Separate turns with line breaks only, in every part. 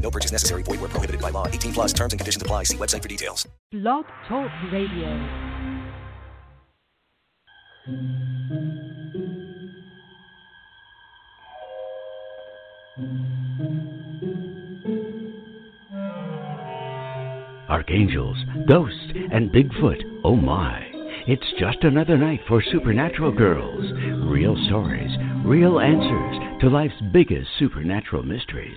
No purchase necessary. Void where prohibited by law. 18 plus terms and conditions apply. See website for details.
Blog Talk Radio.
Archangels, ghosts, and Bigfoot. Oh my. It's just another night for Supernatural Girls. Real stories, real answers to life's biggest supernatural mysteries.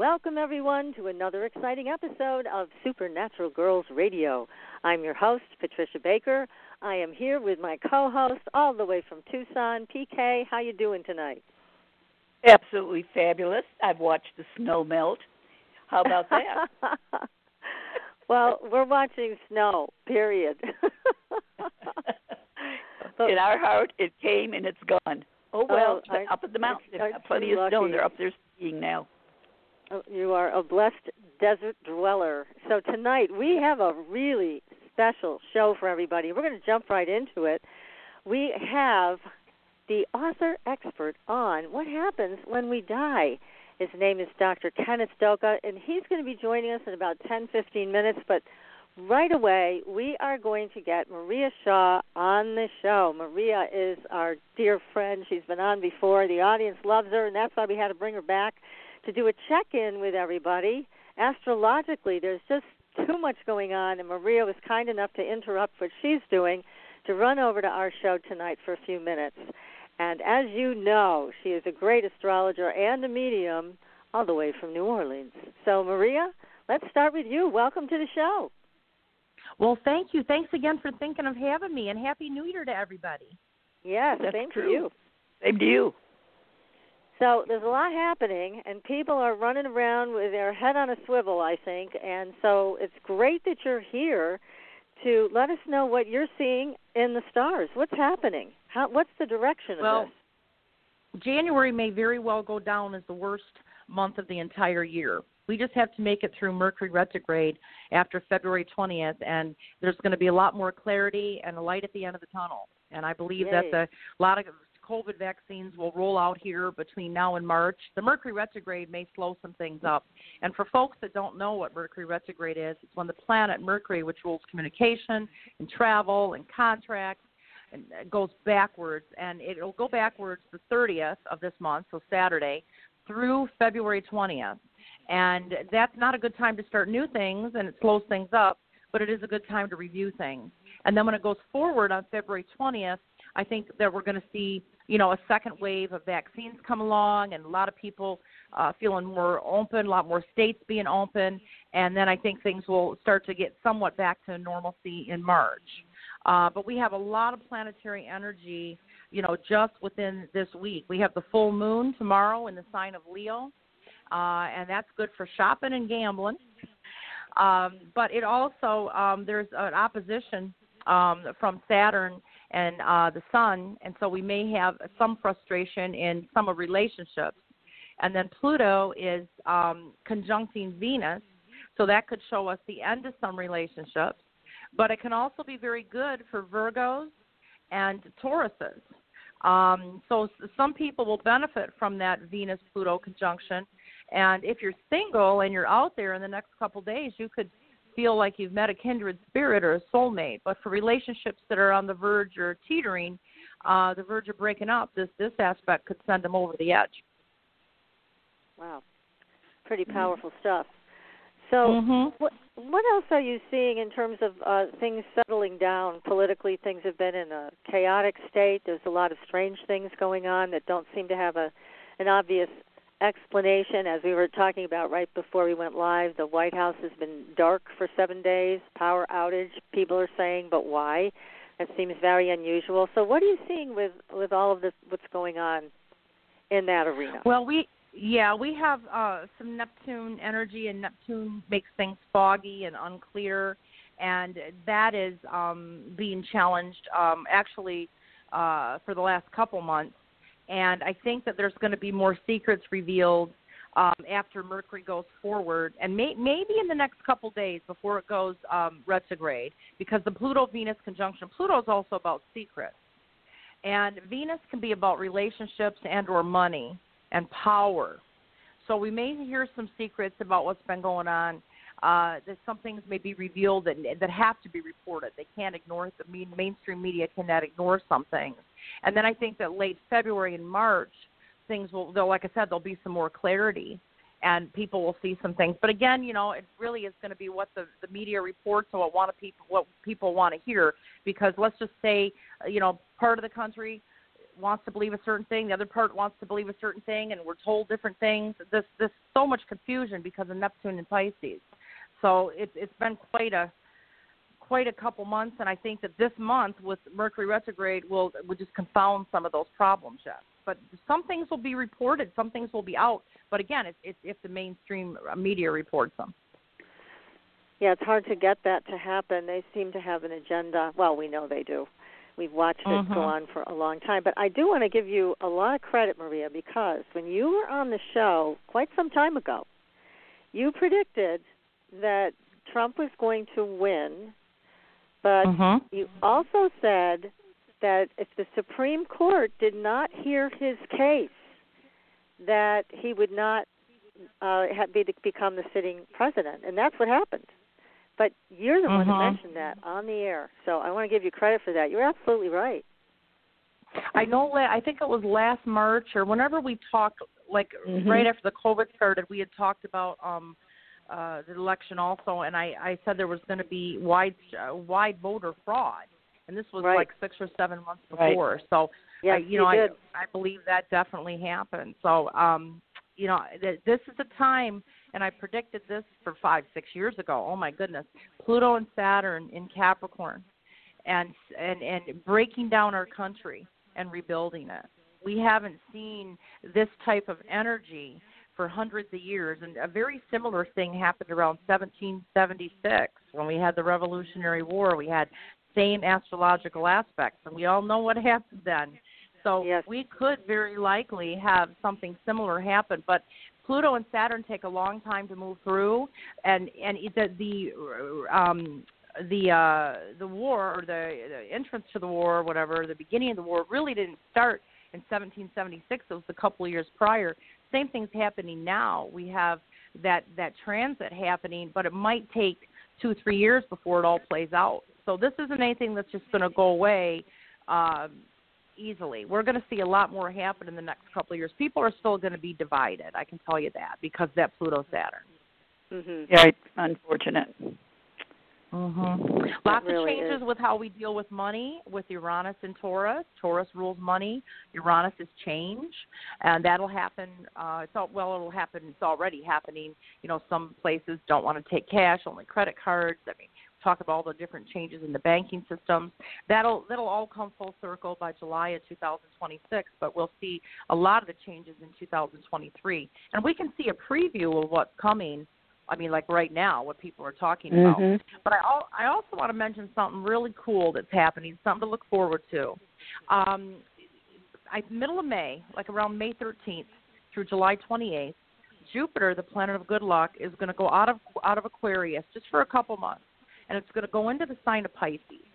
Welcome, everyone, to another exciting episode of Supernatural Girls Radio. I'm your host, Patricia Baker. I am here with my co-host, all the way from Tucson, PK. How you doing tonight?
Absolutely fabulous. I've watched the snow melt. How about that?
well, we're watching snow. Period.
In our heart, it came and it's gone. Oh well,
oh, I-
up at the mountain, they've got plenty of snow.
lucky?
They're up there skiing now.
You are a blessed desert dweller. So tonight we have a really special show for everybody. We're going to jump right into it. We have the author expert on what happens when we die. His name is Dr. Kenneth Doka, and he's going to be joining us in about 10, 15 minutes. But right away, we are going to get Maria Shaw on the show. Maria is our dear friend. She's been on before. The audience loves her, and that's why we had to bring her back to do a check in with everybody. Astrologically, there's just too much going on, and Maria was kind enough to interrupt what she's doing to run over to our show tonight for a few minutes. And as you know, she is a great astrologer and a medium all the way from New Orleans. So, Maria, let's start with you. Welcome to the show.
Well, thank you. Thanks again for thinking of having me, and Happy New Year to everybody.
Yes,
That's
same
true.
to you.
Same to you.
So there's a lot happening, and people are running around with their head on a swivel, I think. And so it's great that you're here to let us know what you're seeing in the stars. What's happening? How, what's the direction of
Well,
this?
January may very well go down as the worst month of the entire year. We just have to make it through Mercury retrograde after February 20th, and there's going to be a lot more clarity and a light at the end of the tunnel. And I believe
Yay.
that the, a lot of COVID vaccines will roll out here between now and March. The Mercury retrograde may slow some things up. And for folks that don't know what Mercury retrograde is, it's when the planet Mercury, which rules communication and travel and contracts, and uh, goes backwards, and it'll go backwards the 30th of this month, so Saturday, through February 20th. And that's not a good time to start new things, and it slows things up, but it is a good time to review things. And then when it goes forward on February 20th, I think that we're going to see, you know, a second wave of vaccines come along, and a lot of people uh, feeling more open, a lot more states being open, and then I think things will start to get somewhat back to normalcy in March. Uh, but we have a lot of planetary energy, you know, just within this week. We have the full moon tomorrow in the sign of Leo, uh, and that's good for shopping and gambling. Um, but it also um, there's an opposition um, from Saturn and uh, the Sun, and so we may have some frustration in some of relationships. And then Pluto is um, conjuncting Venus, so that could show us the end of some relationships. But it can also be very good for Virgos and Tauruses. Um, so some people will benefit from that Venus Pluto conjunction. And if you're single and you're out there in the next couple days, you could feel like you've met a kindred spirit or a soulmate. But for relationships that are on the verge or teetering, uh, the verge of breaking up, this this aspect could send them over the edge.
Wow, pretty powerful stuff. So,
Mhm.
what what else are you seeing in terms of uh, things settling down politically? Things have been in a chaotic state. There's a lot of strange things going on that don't seem to have a an obvious explanation. As we were talking about right before we went live, the White House has been dark for seven days, power outage. People are saying, but why? That seems very unusual. So, what are you seeing with with all of this? What's going on in that arena?
Well, we yeah we have uh, some Neptune energy, and Neptune makes things foggy and unclear, and that is um, being challenged um, actually uh, for the last couple months. And I think that there's going to be more secrets revealed um, after Mercury goes forward, and may, maybe in the next couple days before it goes um, retrograde, because the Pluto Venus conjunction. Pluto is also about secrets, and Venus can be about relationships and or money and power. So we may hear some secrets about what's been going on. Uh, that some things may be revealed that that have to be reported. They can't ignore it. The main, mainstream media cannot ignore some things. And then I think that late February and March, things will. Though, like I said, there'll be some more clarity, and people will see some things. But again, you know, it really is going to be what the the media reports and what want to people what people want to hear. Because let's just say, you know, part of the country wants to believe a certain thing, the other part wants to believe a certain thing, and we're told different things. This this so much confusion because of Neptune and Pisces. So it's it's been quite a quite a couple months, and I think that this month with Mercury retrograde will will just confound some of those problems yet. But some things will be reported, some things will be out. But again, it's, it's if the mainstream media reports them.
Yeah, it's hard to get that to happen. They seem to have an agenda. Well, we know they do. We've watched it
Mhm.
go on for a long time. But I do want to give you a lot of credit, Maria, because when you were on the show quite some time ago, you predicted that Trump was going to win, but
Mhm.
you also said that if the Supreme Court did not hear his case, that he would not uh, have be become the sitting president, and that's what happened. But you're the one who
Mhm.
mentioned that on the air, so I want to give you credit for that. You're absolutely right.
I know. I think it was last March or whenever we talked, like
Mhm.
right after the COVID started, we had talked about um uh the election also, and I I said there was going to be wide uh, wide voter fraud, and this was
Right.
like six or seven months
Right.
before. So
Yes,
I, you know,
did.
I I believe that definitely happened. So, um, you know, th- this is a time, and I predicted this for five, six years ago. Oh my goodness, Pluto and Saturn in Capricorn, and and and breaking down our country and rebuilding it. We haven't seen this type of energy for hundreds of years, and a very similar thing happened around 1776 when we had the Revolutionary War. We had same astrological aspects, and we all know what happened then. So
Yes.
we could very likely have something similar happen, but Pluto and Saturn take a long time to move through, and and the the um, the uh, the war or the, the entrance to the war or whatever, the beginning of the war really didn't start in 1776. It was a couple of years prior. Same thing's happening now. We have that that transit happening, but it might take two three years before it all plays out. So this isn't anything that's just going to go away um, easily. We're going to see a lot more happen in the next couple of years. People are still going to be divided. I can tell you that because that Pluto Saturn.
Mhm.
Yeah, it's unfortunate.
Mm-hmm. Lots
really
of changes
is.
with how we deal with money with Uranus and Taurus. Taurus rules money. Uranus is change, and that'll happen. Uh, it's all, well, it'll happen. It's already happening. You know, some places don't want to take cash, only credit cards. I mean, talk about all the different changes in the banking systems. That'll that'll all come full circle by July of 2026. But we'll see a lot of the changes in 2023, and we can see a preview of what's coming. I mean, like right now, what people are talking about.
Mhm.
But I, al- I also want to mention something really cool that's happening, something to look forward to. Um, I, middle of May, like around May 13th through July 28th, Jupiter, the planet of good luck, is going to go out of out of Aquarius just for a couple months, and it's going to go into the sign of Pisces.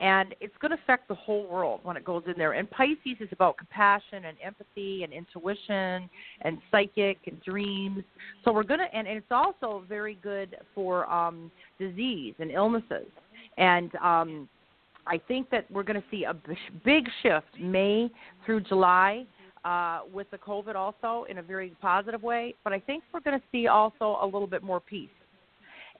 And it's going to affect the whole world when it goes in there. And Pisces is about compassion and empathy and intuition and psychic and dreams. So we're going to, and, it's also very good for um, disease and illnesses. And um, I think that we're going to see a big shift May through July uh, with the COVID also in a very positive way. But I think we're going to see also a little bit more peace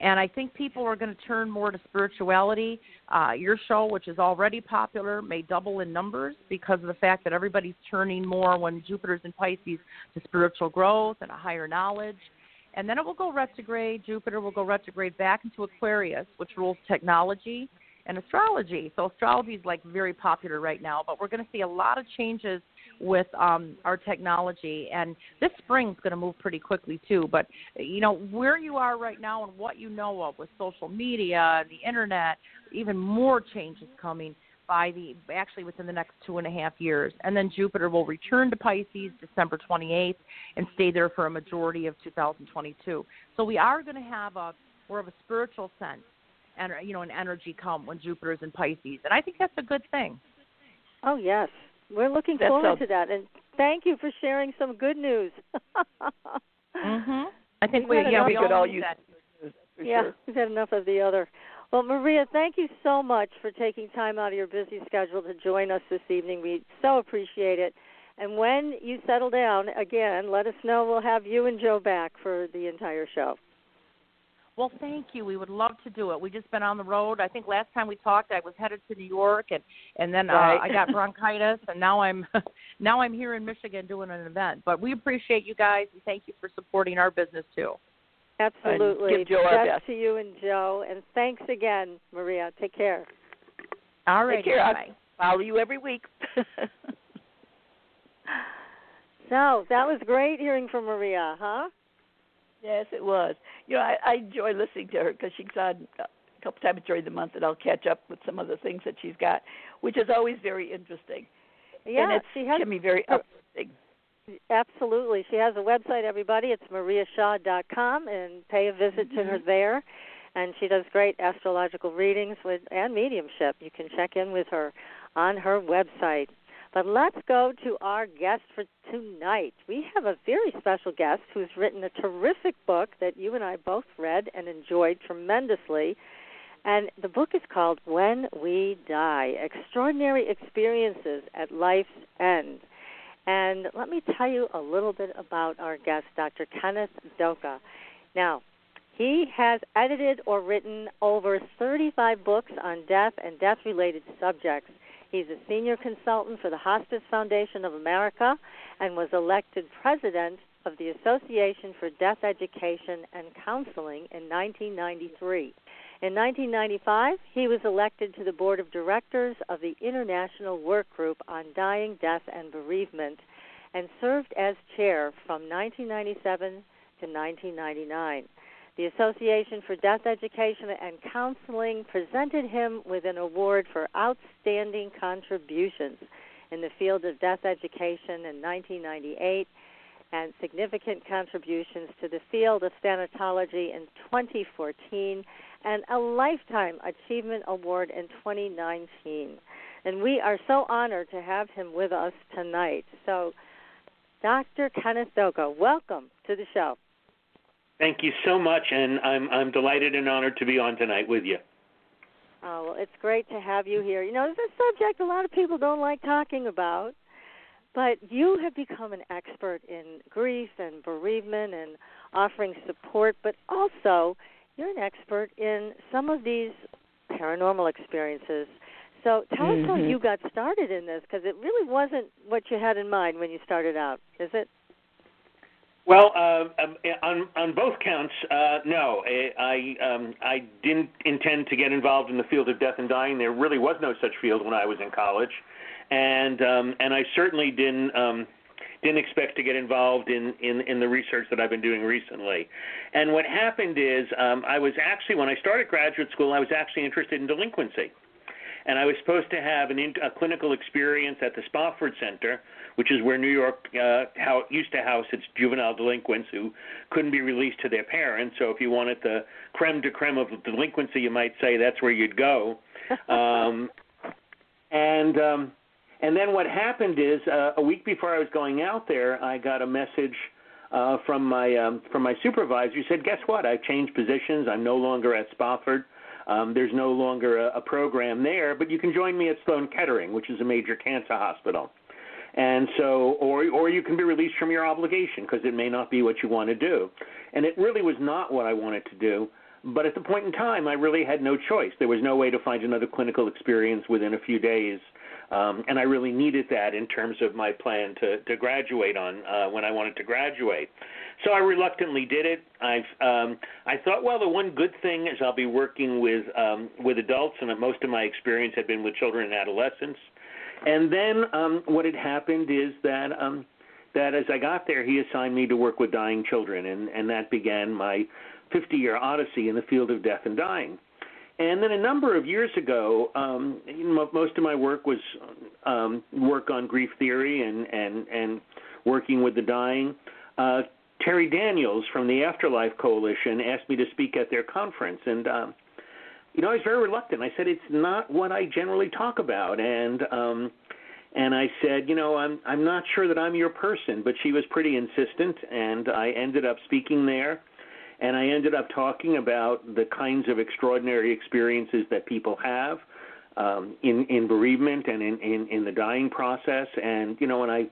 And I think people are going to turn more to spirituality. Uh, your show, which is already popular, may double in numbers because of the fact that everybody's turning more when Jupiter's in Pisces to spiritual growth and a higher knowledge. And then it will go retrograde. Jupiter will go retrograde back into Aquarius, which rules technology and astrology. So astrology is like very popular right now, but we're going to see a lot of changes with um, our technology. And this spring's going to move pretty quickly too. But you know where you are right now and what you know of with social media, the internet, even more changes coming by the actually within the next two and a half years. And then Jupiter will return to Pisces December 28th and stay there for a majority of 2022. So we are going to have a more of a spiritual sense and you know an energy come when Jupiter is in Pisces, and I think that's a good thing.
Oh yes, we're looking
That's
forward
a-
to that, and thank you for sharing some good news.
Mhm. I think we yeah we
could all use
that.
yeah,
sure.
we've had enough of the other. Well, Maria, thank you so much for taking time out of your busy schedule to join us this evening. We so appreciate it. And when you settle down again, let us know. We'll have you and Joe back for the entire show.
Well, thank you. We would love to do it. We just been on the road. I think last time we talked, I was headed to New York, and and then
Right.
uh, I got bronchitis, and now I'm now I'm here in Michigan doing an event. But we appreciate you guys, and thank you for supporting our business too.
Absolutely.
give Joe our best.
to you and Joe. And thanks again, Maria. Take care.
All right,
Take care.
bye.
Follow you every week.
So that was great hearing from Maria, huh?
Yes, it was. You know, I, I enjoy listening to her because she's on a couple times during the month, and I'll catch up with some of the things that she's got, which is always very interesting.
Yeah,
and it
she has
can be very uplifting.
Absolutely. She has a website, everybody. It's mariashaw.com, and pay a visit to her mm-hmm. there. And she does great astrological readings with and mediumship. You can check in with her on her website. But let's go to our guest for tonight. We have a very special guest who's written a terrific book that you and I both read and enjoyed tremendously. And the book is called When We Die Extraordinary Experiences at Life's End. And let me tell you a little bit about our guest, Dr. Kenneth Doka. Now, he has edited or written over 35 books on death and death related subjects. He's a senior consultant for the Hospice Foundation of America and was elected president of the Association for Death Education and Counseling in 1993. In 1995, he was elected to the board of directors of the International Work Group on Dying, Death, and Bereavement and served as chair from 1997 to 1999. The Association for Death Education and Counseling presented him with an award for outstanding contributions in the field of death education in 1998 and significant contributions to the field of thanatology in 2014 and a Lifetime Achievement Award in 2019. And we are so honored to have him with us tonight. So, Dr. Kenneth Doka, welcome to the show.
Thank you so much, and I'm I'm delighted and honored to be on tonight with you.
Oh, well, it's great to have you here. You know, it's a subject a lot of people don't like talking about, but you have become an expert in grief and bereavement and offering support, but also you're an expert in some of these paranormal experiences. So tell us how
Mhm.
you got started in this, because it really wasn't what you had in mind when you started out, is it?
Well, uh, um, on on both counts, uh, no. I I, um, I didn't intend to get involved in the field of death and dying. There really was no such field when I was in college, and um, and I certainly didn't um, didn't expect to get involved in, in in the research that I've been doing recently. And what happened is, um, I was actually when I started graduate school, I was actually interested in delinquency. And I was supposed to have an in, a clinical experience at the Spofford Center, which is where New York uh, how used to house its juvenile delinquents who couldn't be released to their parents. So if you wanted the creme de creme of delinquency, you might say that's where you'd go. Um, and um, and then what happened is uh, a week before I was going out there, I got a message uh, from my um, from my supervisor. He said, "Guess what? I've changed positions. I'm no longer at Spofford." Um, there's no longer a, a program there, but you can join me at Sloan Kettering, which is a major cancer hospital. And so, or or you can be released from your obligation because it may not be what you want to do. And it really was not what I wanted to do. but at the point in time, I really had no choice. There was no way to find another clinical experience within a few days, um, and I really needed that in terms of my plan to to graduate on uh, when I wanted to graduate. So I reluctantly did it. I've um, I thought, well, the one good thing is I'll be working with um, with adults, and most of my experience had been with children and adolescents. And then um, what had happened is that um, that as I got there, he assigned me to work with dying children, and and that began my 50-year odyssey in the field of death and dying. And then a number of years ago, um, most of my work was um, work on grief theory and and and working with the dying. Uh, Terry Daniels from the Afterlife Coalition asked me to speak at their conference, and um, you know I was very reluctant. I said it's not what I generally talk about, and um, and I said, you know, I'm I'm not sure that I'm your person. But she was pretty insistent, and I ended up speaking there, and I ended up talking about the kinds of extraordinary experiences that people have um, in in bereavement and in, in in the dying process, and you know, and I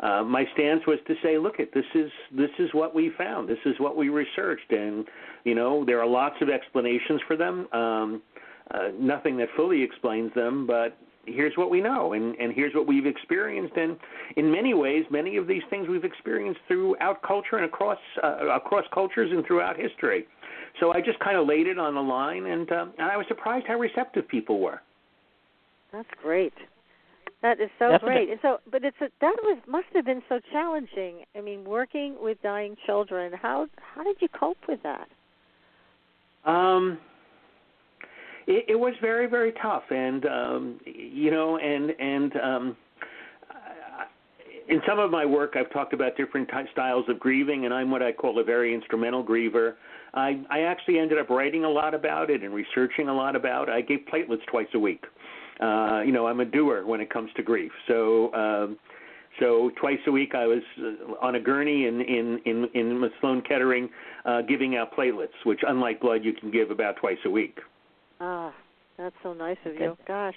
uh, my stance was to say, look, at this is this is what we found, this is what we researched, and you know there are lots of explanations for them. Um, uh, nothing that fully explains them, but here's what we know, and and here's what we've experienced, and in many ways, many of these things we've experienced throughout culture and across uh, across cultures and throughout history. So I just kind of laid it on the line, and um, and I was surprised how receptive people were.
That's great. That is so
Definitely.
great. And so, but it's a, that was must have been so challenging. I mean, working with dying children. How how did you cope with that?
Um, it, it was very very tough, and um, you know, and and um, in some of my work, I've talked about different ty- styles of grieving, and I'm what I call a very instrumental griever. I I actually ended up writing a lot about it and researching a lot about. it. I gave platelets twice a week. Uh, you know, I'm a doer when it comes to grief. So, um, so twice a week I was uh, on a gurney in in in in Sloan Kettering, uh, giving out platelets, which unlike blood you can give about twice a week.
Ah, that's so nice of you. Gosh.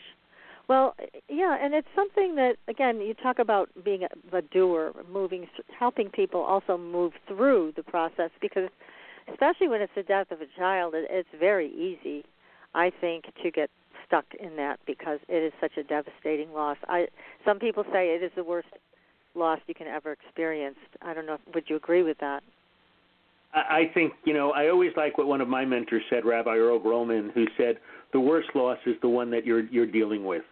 Well, yeah, and it's something that again you talk about being a, a doer, moving, helping people also move through the process because, especially when it's the death of a child, it, it's very easy, I think, to get stuck in that because it is such a devastating loss. I some people say it is the worst loss you can ever experience. I don't know. Would you agree with that?
I I think you know I always like what one of my mentors said, Rabbi Earl Grollman, who said the worst loss is the one that you're you're dealing with.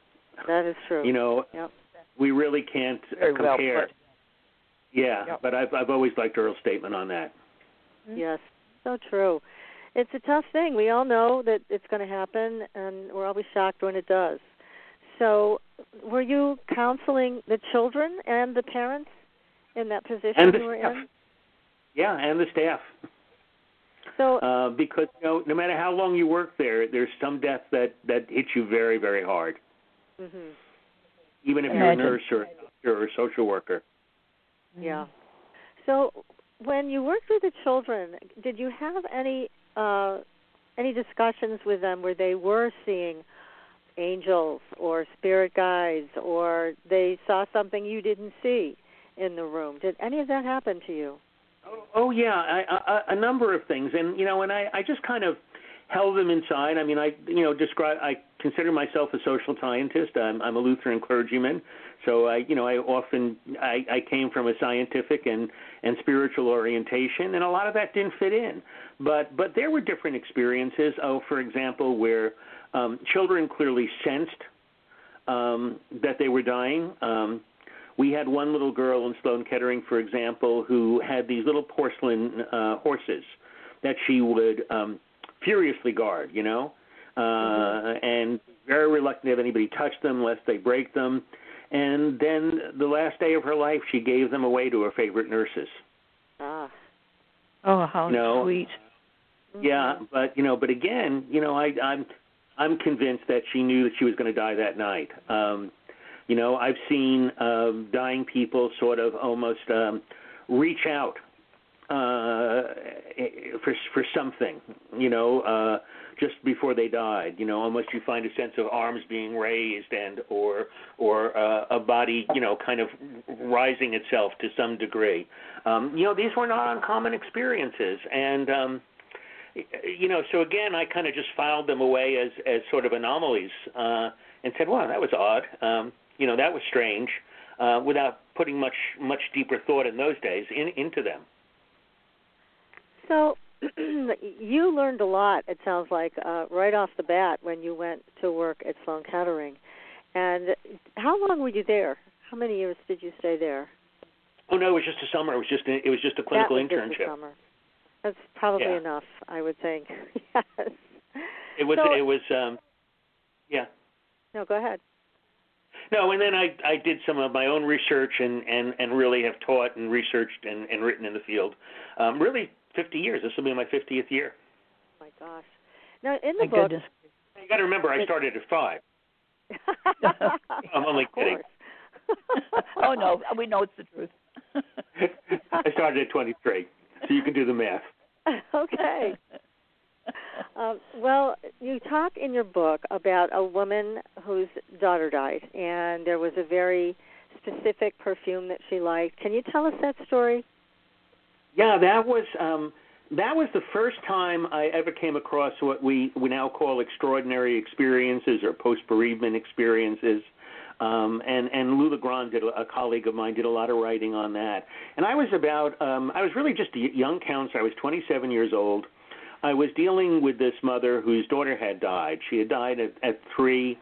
That is true.
You know,
Yep.
we really can't uh,
Very well
compare.
put.
Yeah,
Yep.
but I've I've always liked Earl's statement on that.
Yes, so true. It's a tough thing. We all know that it's going to happen, and we're always shocked when it does. So, were you counseling the children and the parents in that position
And the
you were
staff.
in?
Yeah, and the staff.
So,
Uh, because you know, no matter how long you work there, there's some death that that hits you very, very hard,
mhm,
even if you're a nurse or, or a social worker.
yeah. So, when you worked with the children, did you have any uh, any discussions with them where they were seeing angels or spirit guides, or they saw something you didn't see in the room? Did any of that happen to you?
Oh, oh yeah, I, I, a number of things, and you know, and I, I just kind of held them inside. I mean, I, you know, describe. I consider myself a social scientist. I'm, I'm a Lutheran clergyman, so I, you know, I often I, I came from a scientific and and spiritual orientation, and a lot of that didn't fit in. But but there were different experiences. Oh, for example, where um, children clearly sensed um, that they were dying. Um, we had one little girl in Sloan Kettering, for example, who had these little porcelain uh, horses that she would um, furiously guard, you know, uh, and very reluctant to have anybody touch them lest they break them. And then the last day of her life, she gave them away to her favorite nurses.
Ah,
Oh, how
No.
sweet.
Yeah, but you know, but again, you know, I, I'm I'm convinced that she knew that she was going to die that night. Um, you know, I've seen um, dying people sort of almost um, reach out uh, for for something. You know, uh, just before they died. You know, almost you find a sense of arms being raised and or or uh, a body, you know, kind of rising itself to some degree. Um, you know, these were not uncommon experiences, and um, you know, so again, I kind of just filed them away as as sort of anomalies, uh, and said, "Wow, that was odd. Um, you know, that was strange," uh, without putting much much deeper thought in those days in, into them.
So, you learned a lot. It sounds like uh, right off the bat when you went to work at Sloan Kettering. And how long were you there? How many years did you stay there?
Oh no, it was just a summer. It was just a, it was just a clinical
that was
internship.
Just a summer. That's probably
Yeah.
enough, I would think. yes.
It was
So-
it was um, yeah.
No, go ahead.
No, and then I I did some of my own research and and and really have taught and researched and and written in the field. Um, really, 50 years. This will be my 50th year.
Oh my gosh. Now in the
My
book,
goodness.
You got to remember, I started at five. I'm only
of
kidding.
course.
oh no, we know it's the truth.
I started at 23, so you can do the math.
okay. Um, well, you talk in your book about a woman whose daughter died, and there was a very specific perfume that she liked. Can you tell us that story?
Yeah, that was um, that was the first time I ever came across what we we now call extraordinary experiences or post bereavement experiences. Um, and and Lou LaGrand did a, colleague of mine did a lot of writing on that. And I was about um, I was really just a young counselor. I was 27 years old. I was dealing with this mother whose daughter had died. She had died at, at three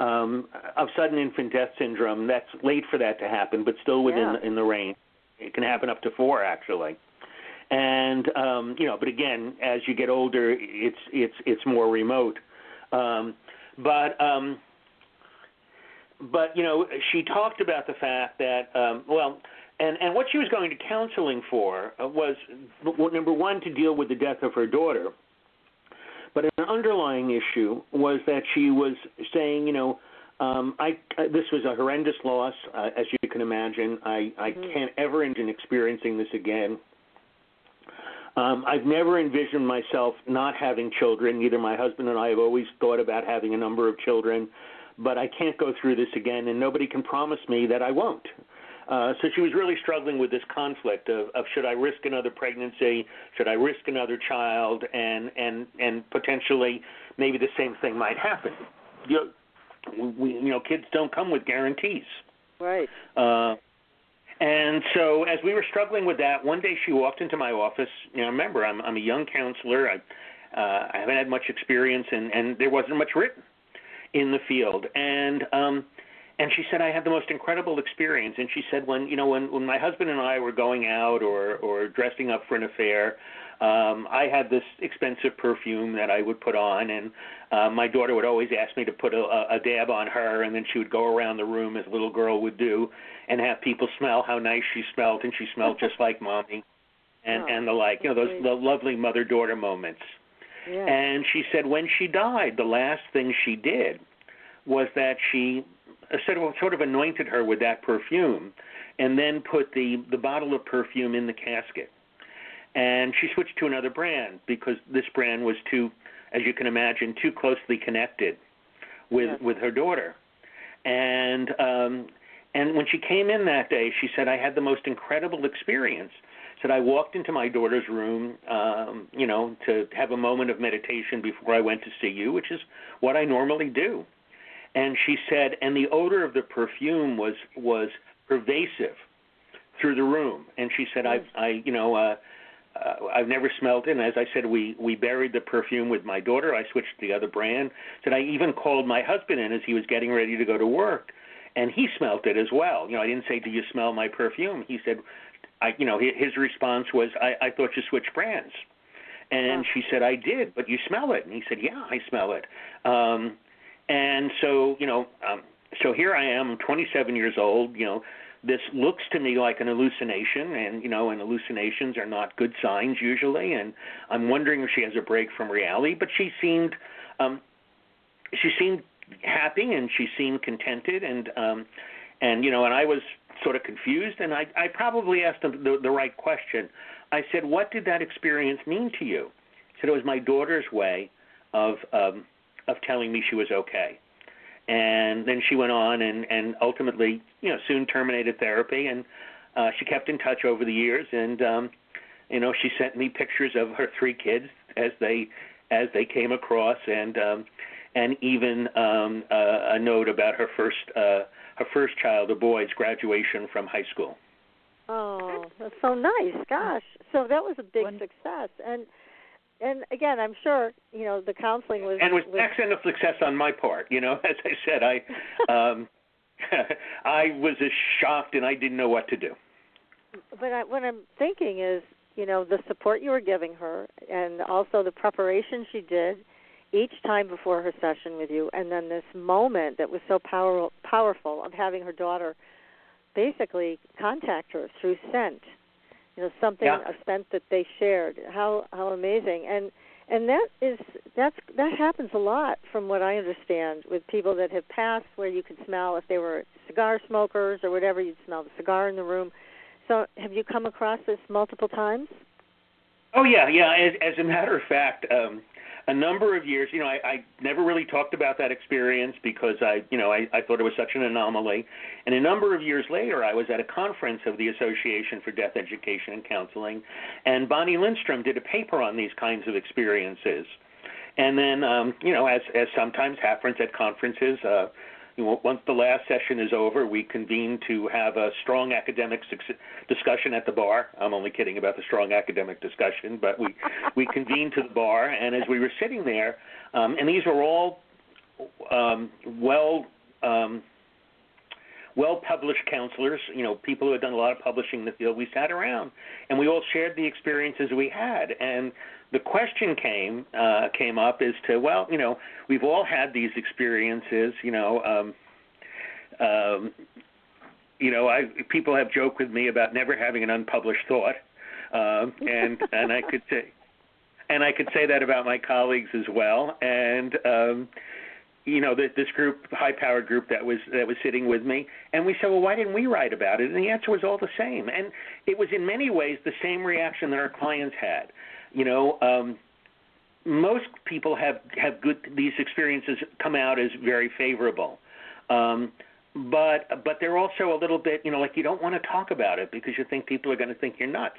um, of sudden infant death syndrome. That's late for that to happen, but still within
Yeah.
in the range. It can happen up to four actually and um, you know, but again, as you get older, it's it's it's more remote. Um, but um, but you know, she talked about the fact that um, well, and and what she was going to counseling for uh, was number one to deal with the death of her daughter. But an underlying issue was that she was saying, you know, um, I this was a horrendous loss, uh, as you can imagine. I I can't ever envision experiencing this again. Um, I've never envisioned myself not having children. Neither my husband and I have always thought about having a number of children, but I can't go through this again, and nobody can promise me that I won't. Uh, so she was really struggling with this conflict of, of should I risk another pregnancy, should I risk another child, and and and potentially maybe the same thing might happen. You know, we, you know, kids don't come with guarantees.
Right.
Uh, and so, as we were struggling with that, one day she walked into my office. You know, remember, I'm I'm a young counselor. I uh, I haven't had much experience, and and there wasn't much written in the field. And um, and she said I had the most incredible experience. And she said when you know when when my husband and I were going out or or dressing up for an affair, um, I had this expensive perfume that I would put on, and uh, my daughter would always ask me to put a, a dab on her, and then she would go around the room as a little girl would do, and have people smell how nice she smelled, and she smelled just like mommy, and
Oh,
and the like, you know those the lovely mother daughter moments.
Yeah.
And she said when she died, the last thing she did was that she sort of sort of anointed her with that perfume, and then put the the bottle of perfume in the casket. And she switched to another brand because this brand was too, as you can imagine, too closely connected with
Yes.
with her daughter. And um, and when she came in that day, she said, "I had the most incredible experience." Said I walked into my daughter's room, um, you know, to have a moment of meditation before I went to see you, which is what I normally do. And she said, and the odor of the perfume was was pervasive through the room. And she said, I, I, you know, uh, uh, I've never smelled it. And as I said, we we buried the perfume with my daughter. I switched to the other brand. Said I even called my husband in as he was getting ready to go to work, and he smelt it as well. You know, I didn't say, "Do you smell my perfume?" He said, "I," you know, hi- his response was, "I, I thought you switched brands." And she said, "I did, but you smell it." And he said, "Yeah, I smell it." Um, and so, you know, um, so here I am, 27 years old. You know, this looks to me like an hallucination, and you know, and hallucinations are not good signs usually. And I'm wondering if she has a break from reality. But she seemed, um, she seemed happy, and she seemed contented, and um, and you know, and I was sort of confused, and I I probably asked them the, the right question. I said, "What did that experience mean to you?" She said, "It was my daughter's way of um, of telling me she was okay." And then she went on and and ultimately, you know, soon terminated therapy, and uh, she kept in touch over the years, and um, you know, she sent me pictures of her three kids, as they as they came across, and um, and even um, uh, a note about her first uh, her first child, a boy's graduation from high school.
Oh, that's so nice. Gosh, so that was a big success, and and again, I'm sure you know the counseling was
and was
was
of success on my part. You know, as I said, I um, I was as shocked and I didn't know what to do.
but I, what I'm thinking is, you know, the support you were giving her, and also the preparation she did each time before her session with you, and then this moment that was so power, powerful of having her daughter basically contact her through scent. You know, something
Yeah.
a scent that they shared. How how amazing and and that is that's that happens a lot from what I understand with people that have passed where you could smell if they were cigar smokers or whatever you'd smell the cigar in the room. So have you come across this multiple times?
Oh yeah, yeah. As, as a matter of fact, um, a number of years, you know, I, I never really talked about that experience because I, you know, I, I thought it was such an anomaly. And a number of years later, I was at a conference of the Association for Death Education and Counseling, and Bonnie Lindstrom did a paper on these kinds of experiences. And then, um, you know, as as sometimes happens at conferences, uh, once the last session is over, we convene to have a strong academic discussion at the bar. I'm only kidding about the strong academic discussion, but we we convened to the bar, and as we were sitting there, um, and these were all um, well. Um, well published counselors, you know, people who had done a lot of publishing in the field, we sat around and we all shared the experiences we had. And the question came uh, came up as to, well, you know, we've all had these experiences, you know, um, um, you know, I people have joked with me about never having an unpublished thought, um, and and I could say, and I could say that about my colleagues as well, and. Um, you know that this group high powered group that was that was sitting with me. And we said well why didn't we write about it? And the answer was all the same. And it was in many ways the same reaction that our clients had. You know um most people have have good these experiences come out as very favorable. Um but but they're also a little bit you know like you don't want to talk about it because you think people are going to think you're nuts.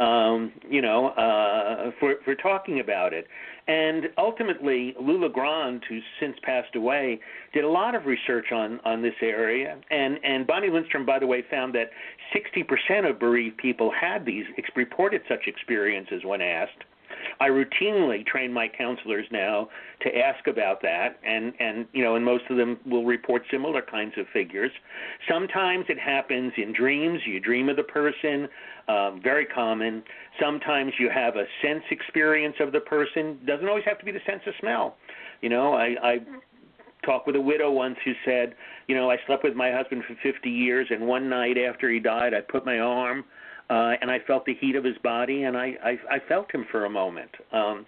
Um, you know, uh, for for talking about it. And ultimately, Lou LaGrand, who's since passed away, did a lot of research on on this area. And and Bonnie Lindstrom, by the way, found that 60% of bereaved people had these reported such experiences when asked. I routinely train my counselors now to ask about that, and and you know, and most of them will report similar kinds of figures. Sometimes it happens in dreams. You dream of the person, um, very common. Sometimes you have a sense experience of the person. Doesn't always have to be the sense of smell. You know, I, I talked with a widow once who said, you know, I slept with my husband for 50 years, and one night after he died, I put my arm uh, and I felt the heat of his body, and I, I, I felt him for a moment. Um,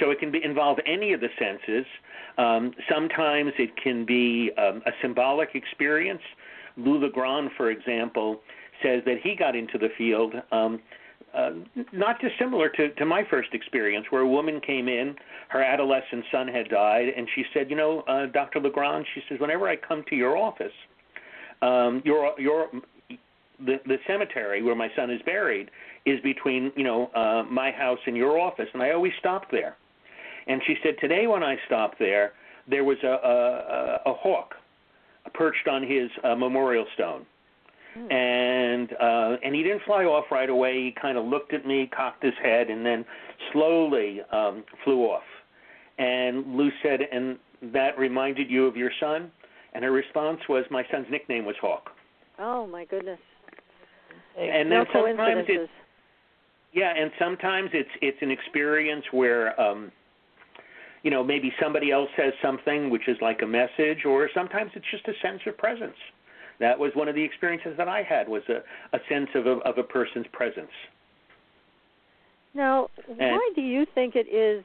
so it can be, involve any of the senses. Um, sometimes it can be um, a symbolic experience. Lou LaGrand, for example, says that he got into the field um, uh, not dissimilar to, to my first experience, where a woman came in, her adolescent son had died, and she said, "You know, uh, Dr. LaGrand," she says, "whenever I come to your office, um, your your the the cemetery where my son is buried is between you know uh, my house and your office, and I always stop there." And she said, "Today when I stopped there, there was a a, a hawk perched on his uh, memorial stone." and uh and he didn't fly off right away he kind of looked at me cocked his head and then slowly um flew off and lou said and that reminded you of your son and her response was my son's nickname was hawk
Oh my goodness.
And
no
then sometimes it's yeah and sometimes it's it's an experience where um you know maybe somebody else says something which is like a message or sometimes it's just a sense of presence that was one of the experiences that I had was a, a sense of a, of a person's presence.
Now, why do you think it is,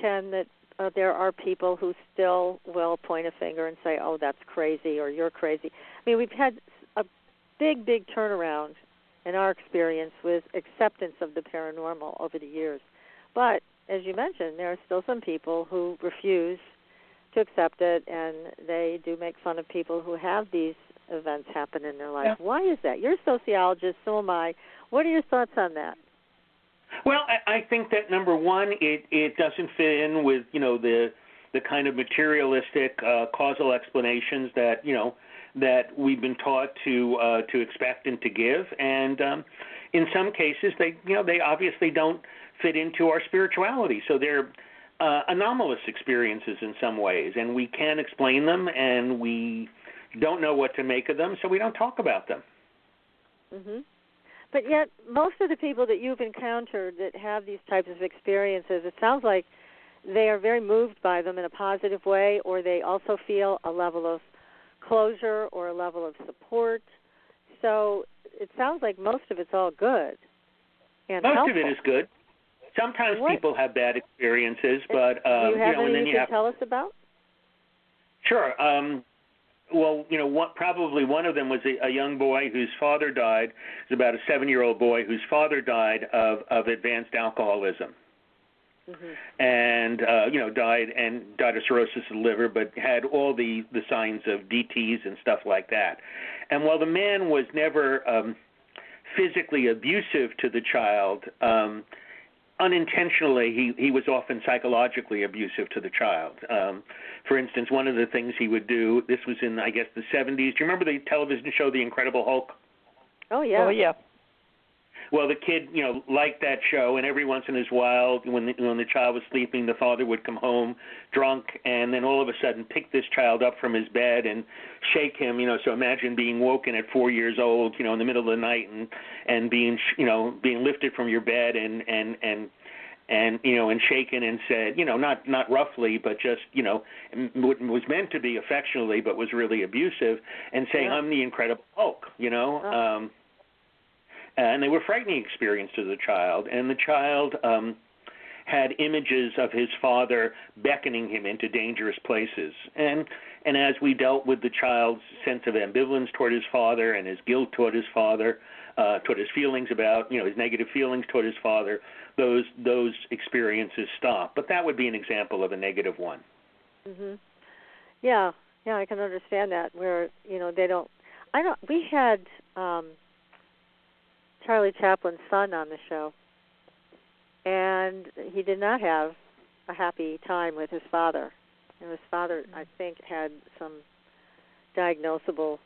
Ken, that uh, there are people who still will point a finger and say, "Oh, that's crazy," or "You're crazy"? I mean, we've had a big, big turnaround in our experience with acceptance of the paranormal over the years, but as you mentioned, there are still some people who refuse to accept it, and they do make fun of people who have these events happen in their life.
Yeah.
Why is that? You're a sociologist, so am I. What are your thoughts on that?
Well, I, I think that number one, it it doesn't fit in with you know the the kind of materialistic uh, causal explanations that you know that we've been taught to uh, to expect and to give, and um, in some cases they you know they obviously don't fit into our spirituality, so they're uh, anomalous experiences in some ways, and we can't explain them, and we don't know what to make of them, so we don't talk about them.
Mhm. But yet, most of the people that you've encountered that have these types of experiences, it sounds like they are very moved by them in a positive way, or they also feel a level of closure or a level of support. So it sounds like most of it's all good and
Most
helpful.
of it is good. Sometimes
What-
people have bad experiences, but
Do
um,
you have
know, and then
you
you have
tell us about?
Sure. Um, well, you know, what, probably one of them was a, a young boy whose father died. It was about a seven-year-old boy whose father died of of advanced alcoholism,
Mm-hmm.
and uh, you know, died and died of cirrhosis of the liver, but had all the the signs of DTS and stuff like that. And while the man was never um, physically abusive to the child, um, unintentionally he he was often psychologically abusive to the child. Um, for instance, one of the things he would do. This was in I guess the 70s. Do you remember the television show The Incredible Hulk?
Oh yeah.
Oh yeah.
Well, the kid, you know, liked that show, and every once in a while, when the, when the child was sleeping, the father would come home drunk, and then all of a sudden pick this child up from his bed and shake him. You know, so imagine being woken at four years old, you know, in the middle of the night, and and being, sh- you know, being lifted from your bed and and and and you know and shaken and said you know not not roughly but just you know what was meant to be affectionately but was really abusive and saying
Yeah.
i'm the incredible hulk you know
Oh.
um and they were frightening experiences to the child and the child um had images of his father beckoning him into dangerous places and and as we dealt with the child's sense of ambivalence toward his father and his guilt toward his father uh toward his feelings about you know his negative feelings toward his father those those experiences stop but that would be an example of a negative one
Mhm. Yeah, yeah, I can understand that. Where you know they don't. I don't. We had um Charlie Chaplin's son on the show, and he did not have a happy time with his father. And his father, I think, had some diagnosable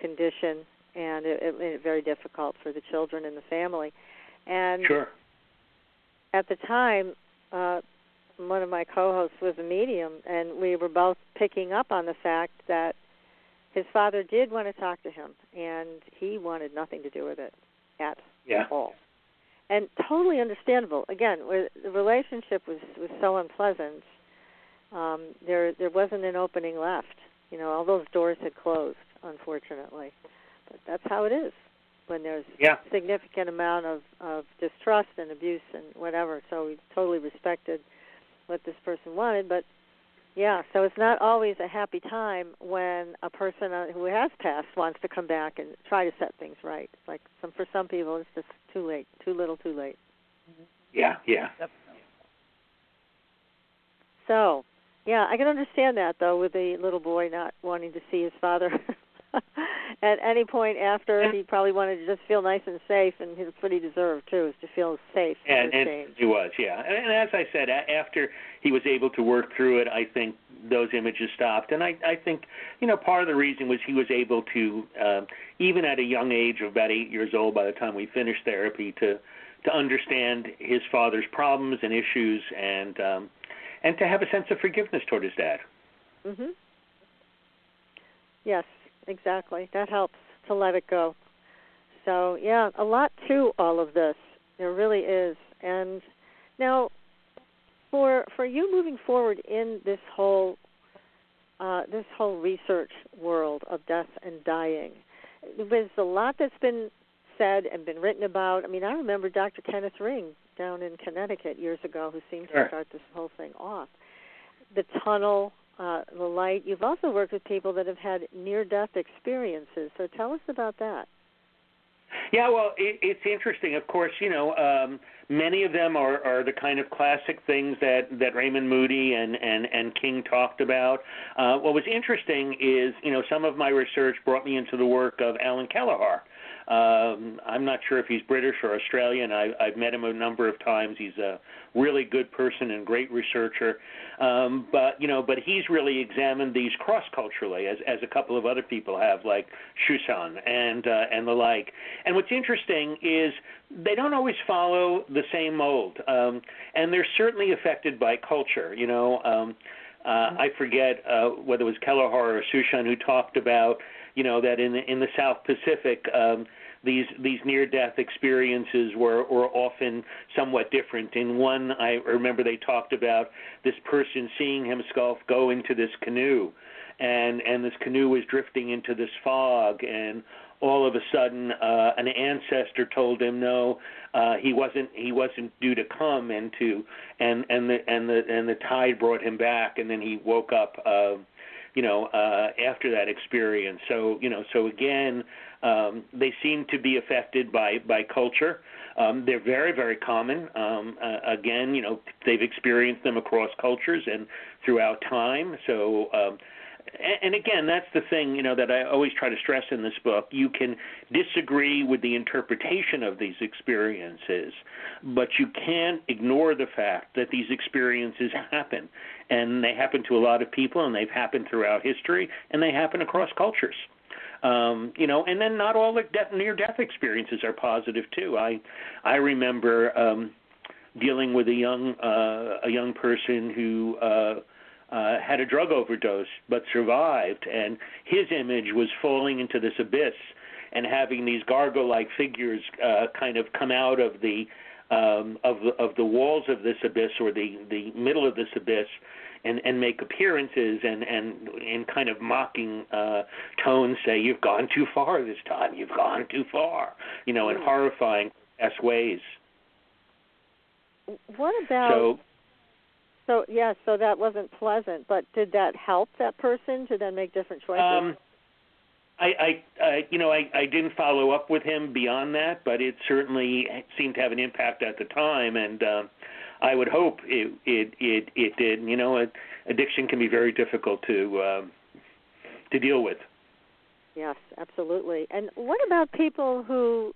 condition, and it, it made it very difficult for the children and the family. And
sure
at the time, uh, one of my co-hosts was a medium, and we were both picking up on the fact that his father did want to talk to him, and he wanted nothing to do with it at
yeah
all. And totally understandable. Again, where the relationship was was so unpleasant. Um, there there wasn't an opening left. You know, all those doors had closed, unfortunately. But that's how it is when there's
yeah
significant amount of of distrust and abuse and whatever. So we totally respected what this person wanted, but yeah, so it's not always a happy time when a person uh, who has passed wants to come back and try to set things right. It's like some for some people it's just too late, too little, too late.
yeah yeah
So, yeah, I can understand that though with the little boy not wanting to see his father at any point after he probably wanted to just feel nice and safe and that's what he deserved too is to feel safe
and, and
change.
he was yeah. And, and as i said a- after he was able to work through it i think those images stopped. And i i think you know part of the reason was he was able to um even at a young age of about eight years old by the time we finished therapy to to understand his father's problems and issues and um and to have a sense of forgiveness toward his dad.
Mhm. Yes, exactly. That helps to let it go. So, yeah, a lot to all of this. There really is. And now for for you moving forward in this whole uh, this whole research world of death and dying, there's a lot that's been said and been written about. I mean, I remember Dr. Kenneth Ring down in Connecticut years ago who seemed
Sure.
to start this whole thing off. The tunnel, uh, the light. You've also worked with people that have had near-death experiences. So tell us about that.
Yeah, well, it, it's interesting. Of course, you know, um, many of them are, are the kind of classic things that, that Raymond Moody and, and, and King talked about. Uh, what was interesting is, you know, some of my research brought me into the work of Allan Kellehear. Um, I'm not sure if he's British or Australian. I, I've met him a number of times. He's a really good person and great researcher. Um, but you know, but he's really examined these cross culturally, as as a couple of other people have, like Shushan and uh, and the like. And what's interesting is they don't always follow the same mold, um, and they're certainly affected by culture. You know. Um, uh, I forget uh, whether it was Kellehear or Shushan who talked about, you know, that in the, in the South Pacific, um, these these near death experiences were were often somewhat different. In one, I remember they talked about this person seeing himself go into this canoe, and and this canoe was drifting into this fog, and all of a sudden uh, an ancestor told him no uh, he wasn't he wasn't due to come and to and and the and the and the tide brought him back and then he woke up uh, you know uh, after that experience so you know so again um, they seem to be affected by by culture. Um, they're very very common. Um, uh, again, you know they've experienced them across cultures and throughout time. So. Um, and again, that's the thing, you know, that I always try to stress in this book. You can disagree with the interpretation of these experiences, but you can't ignore the fact that these experiences happen, and they happen to a lot of people, and they've happened throughout history, and they happen across cultures. Um, you know, and then not all the death, near-death experiences are positive too. I I remember um, dealing with a young uh, a young person who. Uh, uh, had a drug overdose but survived, and his image was falling into this abyss and having these gargoyle-like figures uh, kind of come out of the um, of the of the walls of this abyss or the the middle of this abyss and and make appearances and and in kind of mocking uh tones say you've gone too far this time you've gone too far you know in
Hmm.
horrifying s ways
What about
so
so yeah, so that wasn't pleasant, but did that help that person to then make different choices?
um I, I, I, you know, I, I didn't follow up with him beyond that, but it certainly seemed to have an impact at the time, and um, I would hope it, it, it, it did. You know, addiction can be very difficult to, um, to deal with.
Yes, absolutely. And what about people who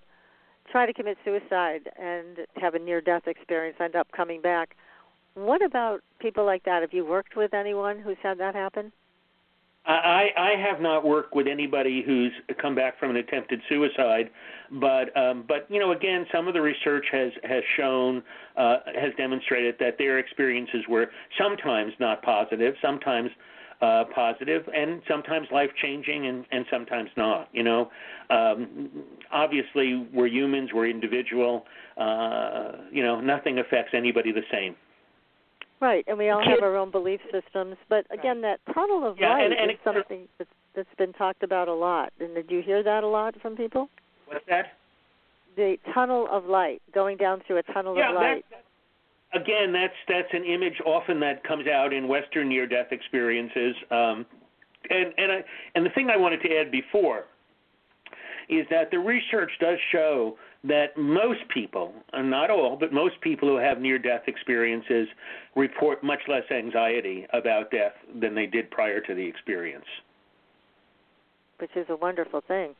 try to commit suicide and have a near death experience end up coming back? What about people like that? Have you worked with anyone who's had that happen?
I, I have not worked with anybody who's come back from an attempted suicide, but um, but you know again some of the research has has shown uh, has demonstrated that their experiences were sometimes not positive, sometimes uh, positive, and sometimes life changing, and and sometimes not. You know, um, obviously we're humans, we're individual. Uh, you know, nothing affects anybody the same.
Right, and we all have our own belief systems. But again, that tunnel of
Yeah,
light
and- and
is something that's, that's been talked about a lot. And did you hear that a lot from people?
What's that?
The tunnel of light, going down through a tunnel
yeah,
of light.
That, that, again, that's that's an image often that comes out in Western near-death experiences. Um, and and I, and the thing I wanted to add before is that the research does show that most people, and not all, but most people who have near-death experiences report much less anxiety about death than they did prior to the experience.
which is a wonderful thing.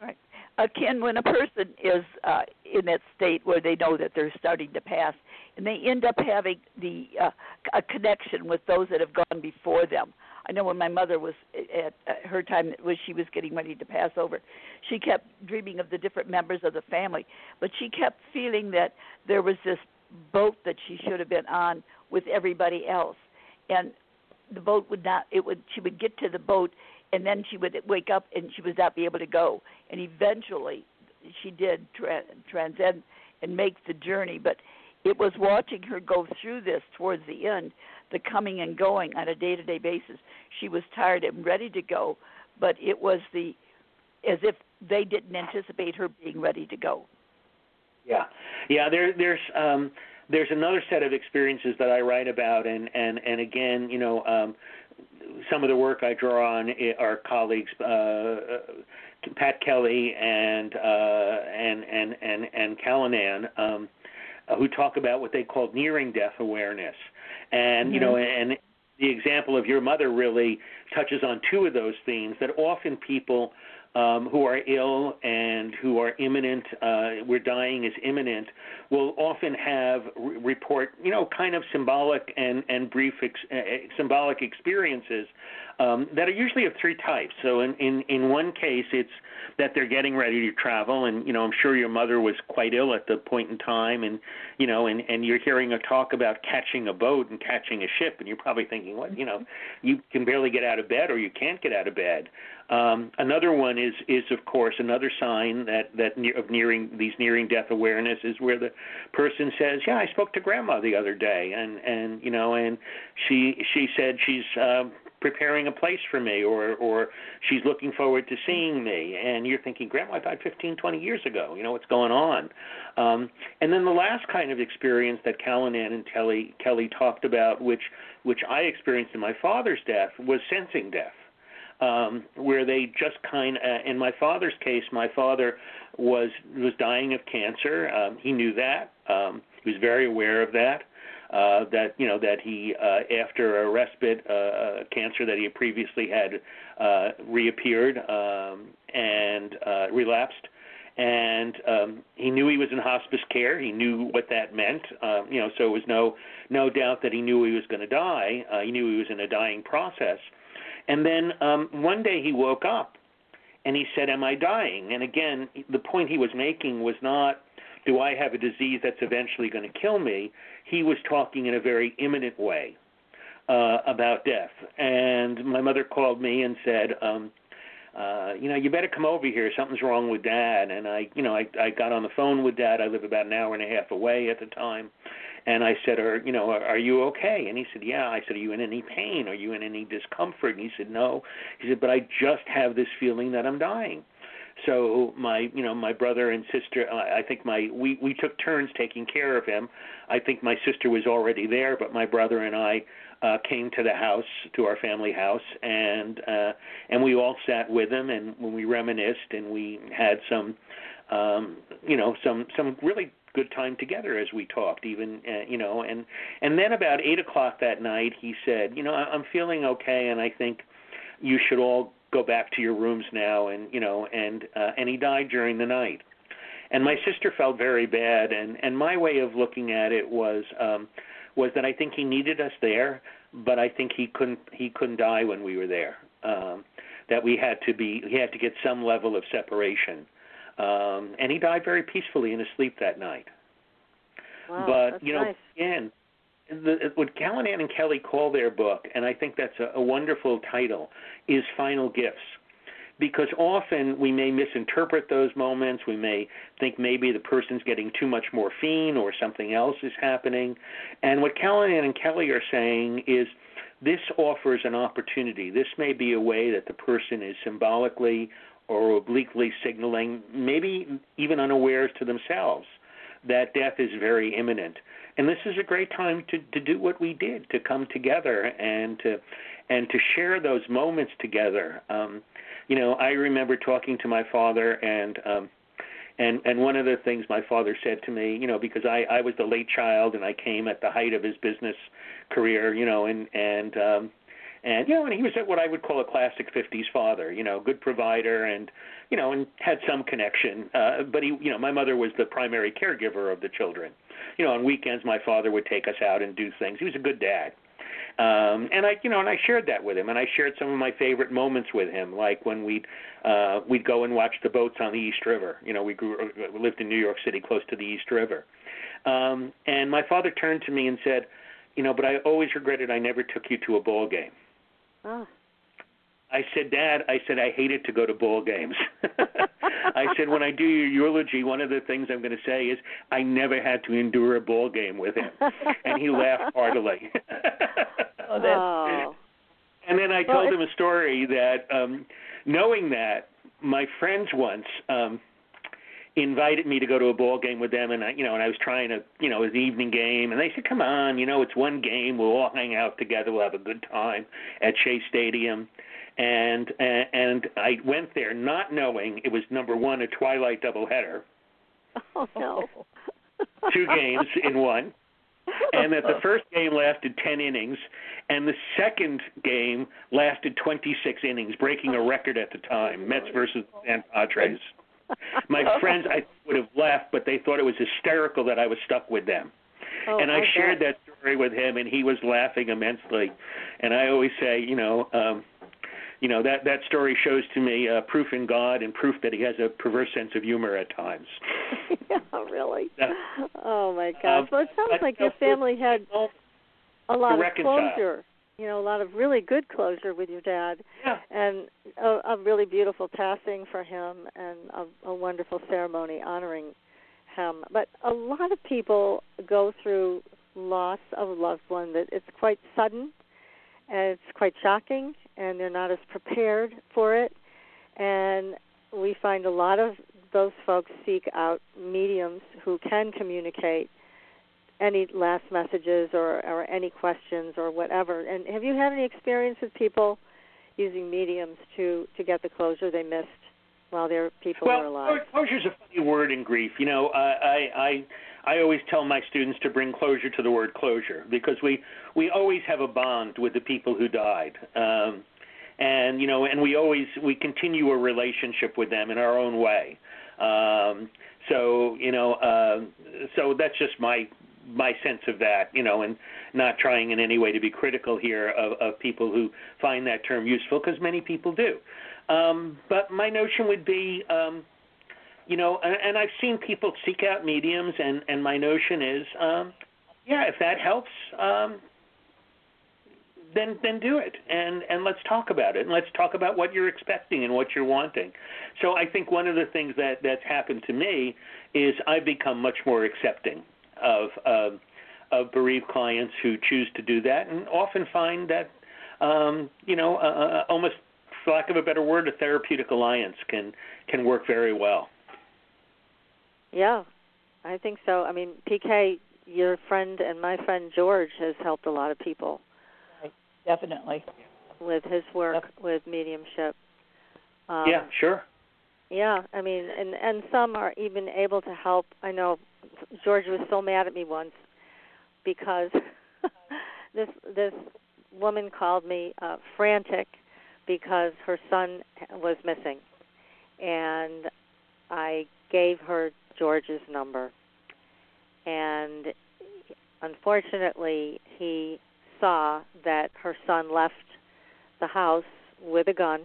Right. Uh, Ken, when a person is uh, in that state where they know that they're starting to pass, and they end up having the uh, a connection with those that have gone before them. I know when my mother was at, her time when she was getting ready to pass over, she kept dreaming of the different members of the family, but she kept feeling that there was this boat that she should have been on with everybody else, and the boat would not. It would. She would get to the boat and then she would wake up and she would not be able to go and eventually she did tra- transcend and make the journey but it was watching her go through this towards the end the coming and going on a day to day basis she was tired and ready to go but it was the as if they didn't anticipate her being ready to go
Yeah, yeah. There, there's um, there's another set of experiences that I write about, and and and again, you know, um, some of the work I draw on i- are colleagues uh, uh, Pat Kelley and uh, and and and and Callanan. Um, uh, who talk about what they call nearing death awareness, and mm-hmm. you know, and the example of your mother really touches on two of those themes that often people um, who are ill and who are imminent, uh, where dying is imminent, will often have re- report, you know, kind of symbolic and and brief ex- uh, symbolic experiences um, that are usually of three types. So in, in in one case, it's that they're getting ready to travel, and you know, I'm sure your mother was quite ill at the point in time, and you know, and and you're hearing a talk about catching a boat and catching a ship, and you're probably thinking, what, you know, you can barely get out of bed or you can't get out of bed. Um, another one is is of course another sign that that near, of nearing these nearing death awareness is where the person says, "Yeah, I spoke to grandma the other day, and and you know, and she she said she's uh, preparing a place for me, or or she's looking forward to seeing me." And you're thinking, "Grandma died 15, 20 years ago. You know what's going on?" Um, and then the last kind of experience that Callanan and Kelley Kelley talked about, which which I experienced in my father's death, was sensing death um, where they just kind of, in my father's case, my father was was dying of cancer. Um, he knew that. Um, he was very aware of that. Uh, that you know that he uh, after a respite uh, uh, cancer that he previously had uh, reappeared um, and uh, relapsed and um, he knew he was in hospice care. He knew what that meant. Um, you know, so it was no no doubt that he knew he was going to die. Uh, he knew he was in a dying process. And then um, one day he woke up and he said, Am I dying? And again, the point he was making was not, Do I have a disease that's eventually going to kill me? He was talking in a very imminent way uh, about death. And my mother called me and said, um, uh, you know, you better come over here. Something's wrong with dad. And I, you know, I, I got on the phone with dad. I live about an hour and a half away at the time. And I said, "Are you know, are you okay?" And he said, "Yeah." I said, "Are you in any pain? Are you in any discomfort?" And he said, "No." He said, "But I just have this feeling that I'm dying." So my, you know, my brother and sister, I think my we we took turns taking care of him. I think my sister was already there, but my brother and I uh came to the house to our family house and uh and we all sat with him and when we reminisced and we had some um you know some some really good time together as we talked even uh, you know and and then about eight o'clock that night he said you know i'm feeling okay and i think you should all go back to your rooms now and you know and uh, and he died during the night and my sister felt very bad and and my way of looking at it was um was that i think he needed us there but i think he couldn't he couldn't die when we were there um that we had to be he had to get some level of separation um, and he died very peacefully in his sleep that night.
Wow,
but you know,
nice.
again, the, what Callanan and Kelley call their book, and I think that's a, a wonderful title, is Final Gifts. Because often we may misinterpret those moments. We may think maybe the person's getting too much morphine or something else is happening. And what Callanan and Kelley are saying is this offers an opportunity. This may be a way that the person is symbolically or obliquely signaling, maybe even unawares to themselves, that death is very imminent. And this is a great time to, to do what we did, to come together and to and to share those moments together. Um, you know, I remember talking to my father and um and and one of the things my father said to me, you know, because I I was the late child and I came at the height of his business career, you know, and and um and you know, and he was what I would call a classic '50s father. You know, good provider, and you know, and had some connection. Uh, but he, you know, my mother was the primary caregiver of the children. You know, on weekends my father would take us out and do things. He was a good dad. Um, and I, you know, and I shared that with him, and I shared some of my favorite moments with him, like when we'd uh, we'd go and watch the boats on the East River. You know, we grew, we lived in New York City, close to the East River. Um, and my father turned to me and said, "You know, but I always regretted I never took you to a ball game."
Oh.
I said, Dad, I said I hated to go to ball games. I said when I do your eulogy, one of the things I'm going to say is I never had to endure a ball game with him, and he laughed heartily.
oh, oh.
And then I
well,
told him a story that, um, knowing that my friends once um, invited me to go to a ball game with them and I you know and I was trying to you know it was an evening game and they said come on you know it's one game we'll all hang out together we'll have a good time at Shea Stadium and and, and I went there not knowing it was number 1 a twilight doubleheader
oh no
two games in one, and that the first game lasted 10 innings, and the second game lasted 26 innings, breaking a record at the time. Mets versus San Padres. My friends, I would have laughed, but they thought it was hysterical that I was stuck with them.
Oh,
and I,
I
shared
bet.
that story with him, and he was laughing immensely. And I always say, you know, um, you know that that story shows to me uh, proof in God and proof that he has a perverse sense of humor at times.
yeah, really.
Yeah.
Oh my gosh.
Um,
well, it sounds like your family had a lot of closure. You know, a lot of really good closure with your dad,
Yeah.
and a, a really beautiful passing for him, and a, a wonderful ceremony honoring him. But a lot of people go through loss of a loved one that it's quite sudden, and it's quite shocking, and they're not as prepared for it. And we find a lot of those folks seek out mediums who can communicate any last messages or, or any questions or whatever. And have you had any experience with people using mediums to to get the closure they missed while their people
well,
were alive?
closure is a funny word in grief. You know, I, I I I always tell my students to bring closure to the word closure because we we always have a bond with the people who died. Um, and you know, and we always we continue a relationship with them in our own way. Um, so you know, uh, so that's just my my sense of that, you know, and not trying in any way to be critical here of, of people who find that term useful, because many people do. Um, but my notion would be, um, you know, and, and I've seen people seek out mediums, and and my notion is, um, yeah, if that helps, um, then then do it, and and let's talk about it, and let's talk about what you're expecting and what you're wanting. So I think one of the things that that's happened to me is I've become much more accepting of um, of bereaved clients who choose to do that, and often find that um, you know uh, uh, almost for lack of a better word, a therapeutic alliance can can work very well.
Yeah, I think so. I mean, PK, your friend and my friend George has helped a lot of people
Definitely.
with his work with mediumship. Um,
yeah, sure.
Yeah, I mean, and and some are even able to help. I know George was so mad at me once because this this woman called me uh, frantic because her son was missing, and I gave her George's number, and unfortunately he saw that her son left the house with a gun.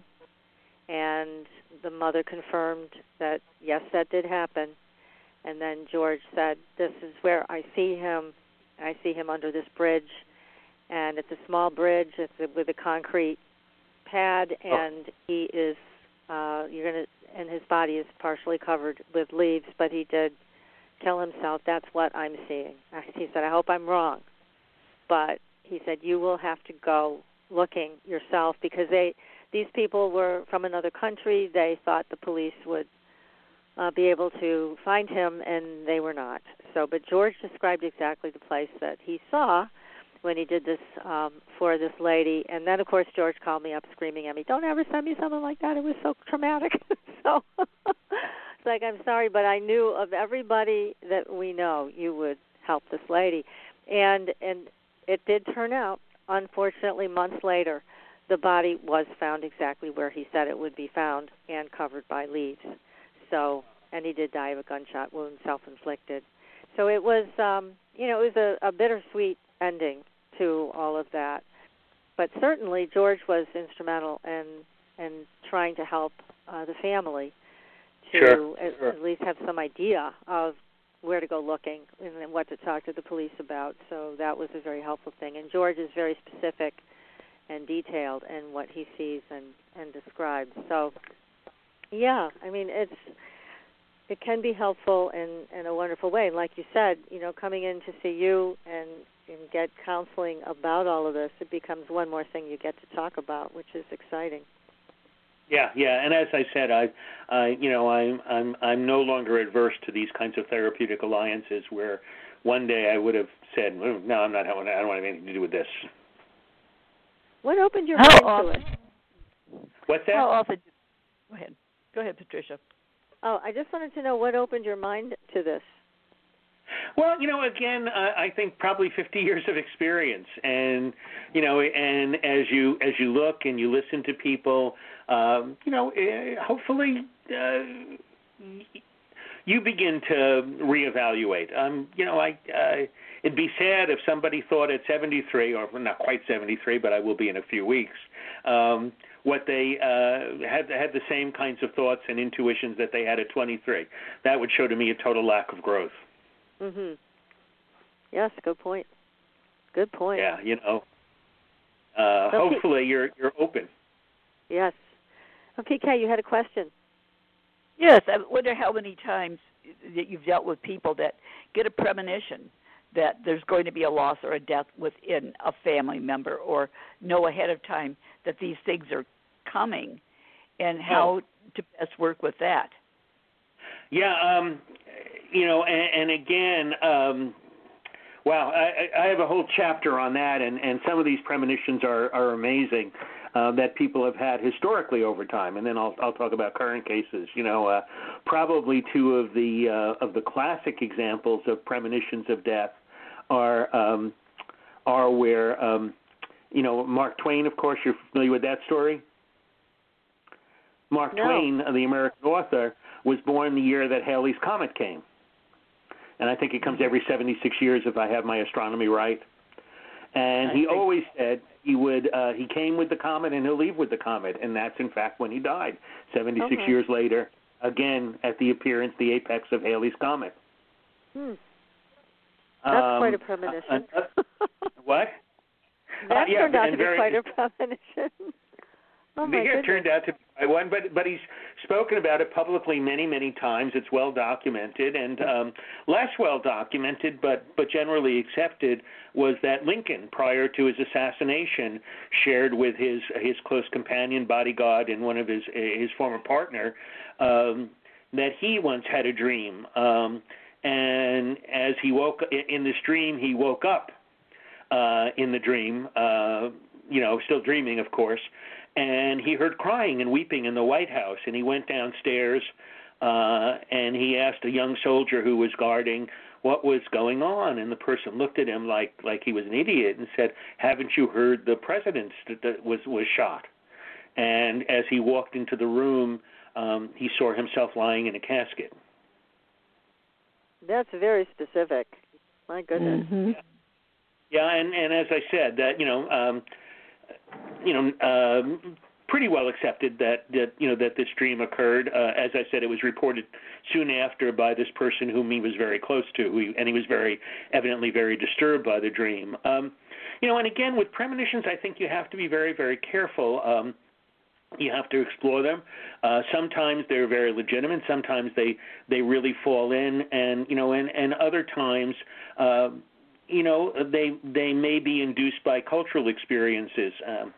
And the mother confirmed that yes that did happen and then George said this is where I see him. I see him under this bridge. And it's a small bridge. It's a, with a concrete pad. And he is uh you're going to and his body is partially covered with leaves but he did kill himself that's what I'm seeing. He said I hope I'm wrong. But he said you will have to go looking yourself because they these people were from another country. They thought the police would uh, be able to find him, and they were not. So, but George described exactly the place that he saw when he did this um, for this lady. And then, of course, George called me up screaming at me, "Don't ever send me something like that. It was so traumatic." so it's like I'm sorry, but I knew of everybody that we know you would help this lady, and and it did turn out. Unfortunately, months later the body was found exactly where he said it would be found and covered by leaves. So, and he did die of a gunshot wound, self-inflicted. So it was, um, you know, it was a, a bittersweet ending to all of that. But certainly George was instrumental in in trying to help uh, the family to
Sure,
at,
sure.
at least have some idea of where to go looking and then what to talk to the police about. So that was a very helpful thing. And George is very specific and detailed in what he sees and and describes. So, yeah, I mean it's it can be helpful in in a wonderful way. And like you said, you know, coming in to see you and and get counseling about all of this, it becomes one more thing you get to talk about, which is exciting.
Yeah, yeah, and as I said, I, I, you know, I'm, I'm, I'm no longer adverse to these kinds of therapeutic alliances where one day I would have said, "Mm, no, I'm not. Having I don't want to have anything to do with this.
What opened your
How
mind
often?
to it?
What's that?
How often? Go ahead. Go ahead, Patricia.
Oh, I just wanted to know what opened your mind to this.
Well, you know, again, uh, I think probably 50 years of experience, and you know, and as you as you look and you listen to people, um, you know, eh, hopefully. Uh, you begin to reevaluate. Um, you know, I uh, it'd be sad if somebody thought at 73 or not quite 73, but I will be in a few weeks. Um, what they uh, had had the same kinds of thoughts and intuitions that they had at 23. That would show to me a total lack of growth.
Mhm. Yes, good point. Good point.
Yeah, you know. Uh,
So P-
hopefully you're you're open.
Yes. Oh, PK, you had a question.
Yes, I wonder how many times that you've dealt with people that get a premonition that there's going to be a loss or a death within a family member, or know ahead of time that these things are coming, and how to best work with that.
Yeah, um, you know, and, and again, um, wow, I, I have a whole chapter on that, and, and some of these premonitions are, are amazing uh, that people have had historically over time, and then I'll, I'll talk about current cases. You know, uh, probably two of the uh, of the classic examples of premonitions of death are um, are where um, you know Mark Twain. Of course, you're familiar with that story. Mark
No.
Twain, uh, the American author, was born the year that Halley's Comet came. And I think it comes every 76 years if I have my astronomy right. And
I
he always said he would uh he came with the comet and he'll leave with the comet and that's in fact when he died 76
Okay.
years later again at the appearance the apex of Halley's comet.
Hmm. That's
Um,
quite a premonition.
uh, uh, what?
That
yeah,
turned out
and
to be
very-
quite a premonition. oh
it
goodness.
turned out to be one, but but he's spoken about it publicly many many times. It's well documented, and um, less well documented, but but generally accepted, was that Lincoln, prior to his assassination, shared with his his close companion, bodyguard, and one of his his former partner, um, that he once had a dream, um, and as he woke in this dream, he woke up uh, in the dream, uh, you know, still dreaming, of course, and he heard crying and weeping in the White House, and he went downstairs uh, and he asked a young soldier who was guarding what was going on, and the person looked at him like like he was an idiot and said, "Haven't you heard the president that that was was shot?" And as he walked into the room, um, he saw himself lying in a casket.
That's very specific. My goodness.
Mhm.
Yeah, and and as I said, that you know, um, you know, um, pretty well accepted that that you know that this dream occurred. Uh, as I said, it was reported soon after by this person whom he was very close to, who, and he was very evidently very disturbed by the dream. Um, you know, and again with premonitions, I think you have to be very very careful. Um, you have to explore them. Uh, sometimes they're very legitimate. Sometimes they they really fall in, and you know, and and other times. Uh, you know they they may be induced by cultural experiences. Um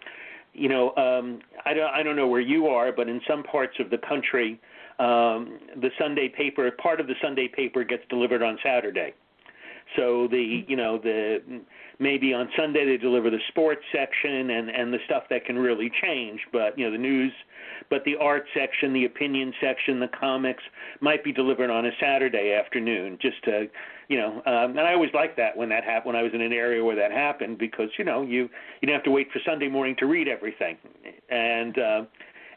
you know um i don't i don't know where you are but in some parts of the country um the sunday paper part of the sunday paper gets delivered on saturday so the you know the maybe on sunday they deliver the sports section and and the stuff that can really change but you know the news but the art section the opinion section the comics might be delivered on a saturday afternoon just to you know um and i always liked that when that happened when i was in an area where that happened because you know you you don't have to wait for sunday morning to read everything. And uh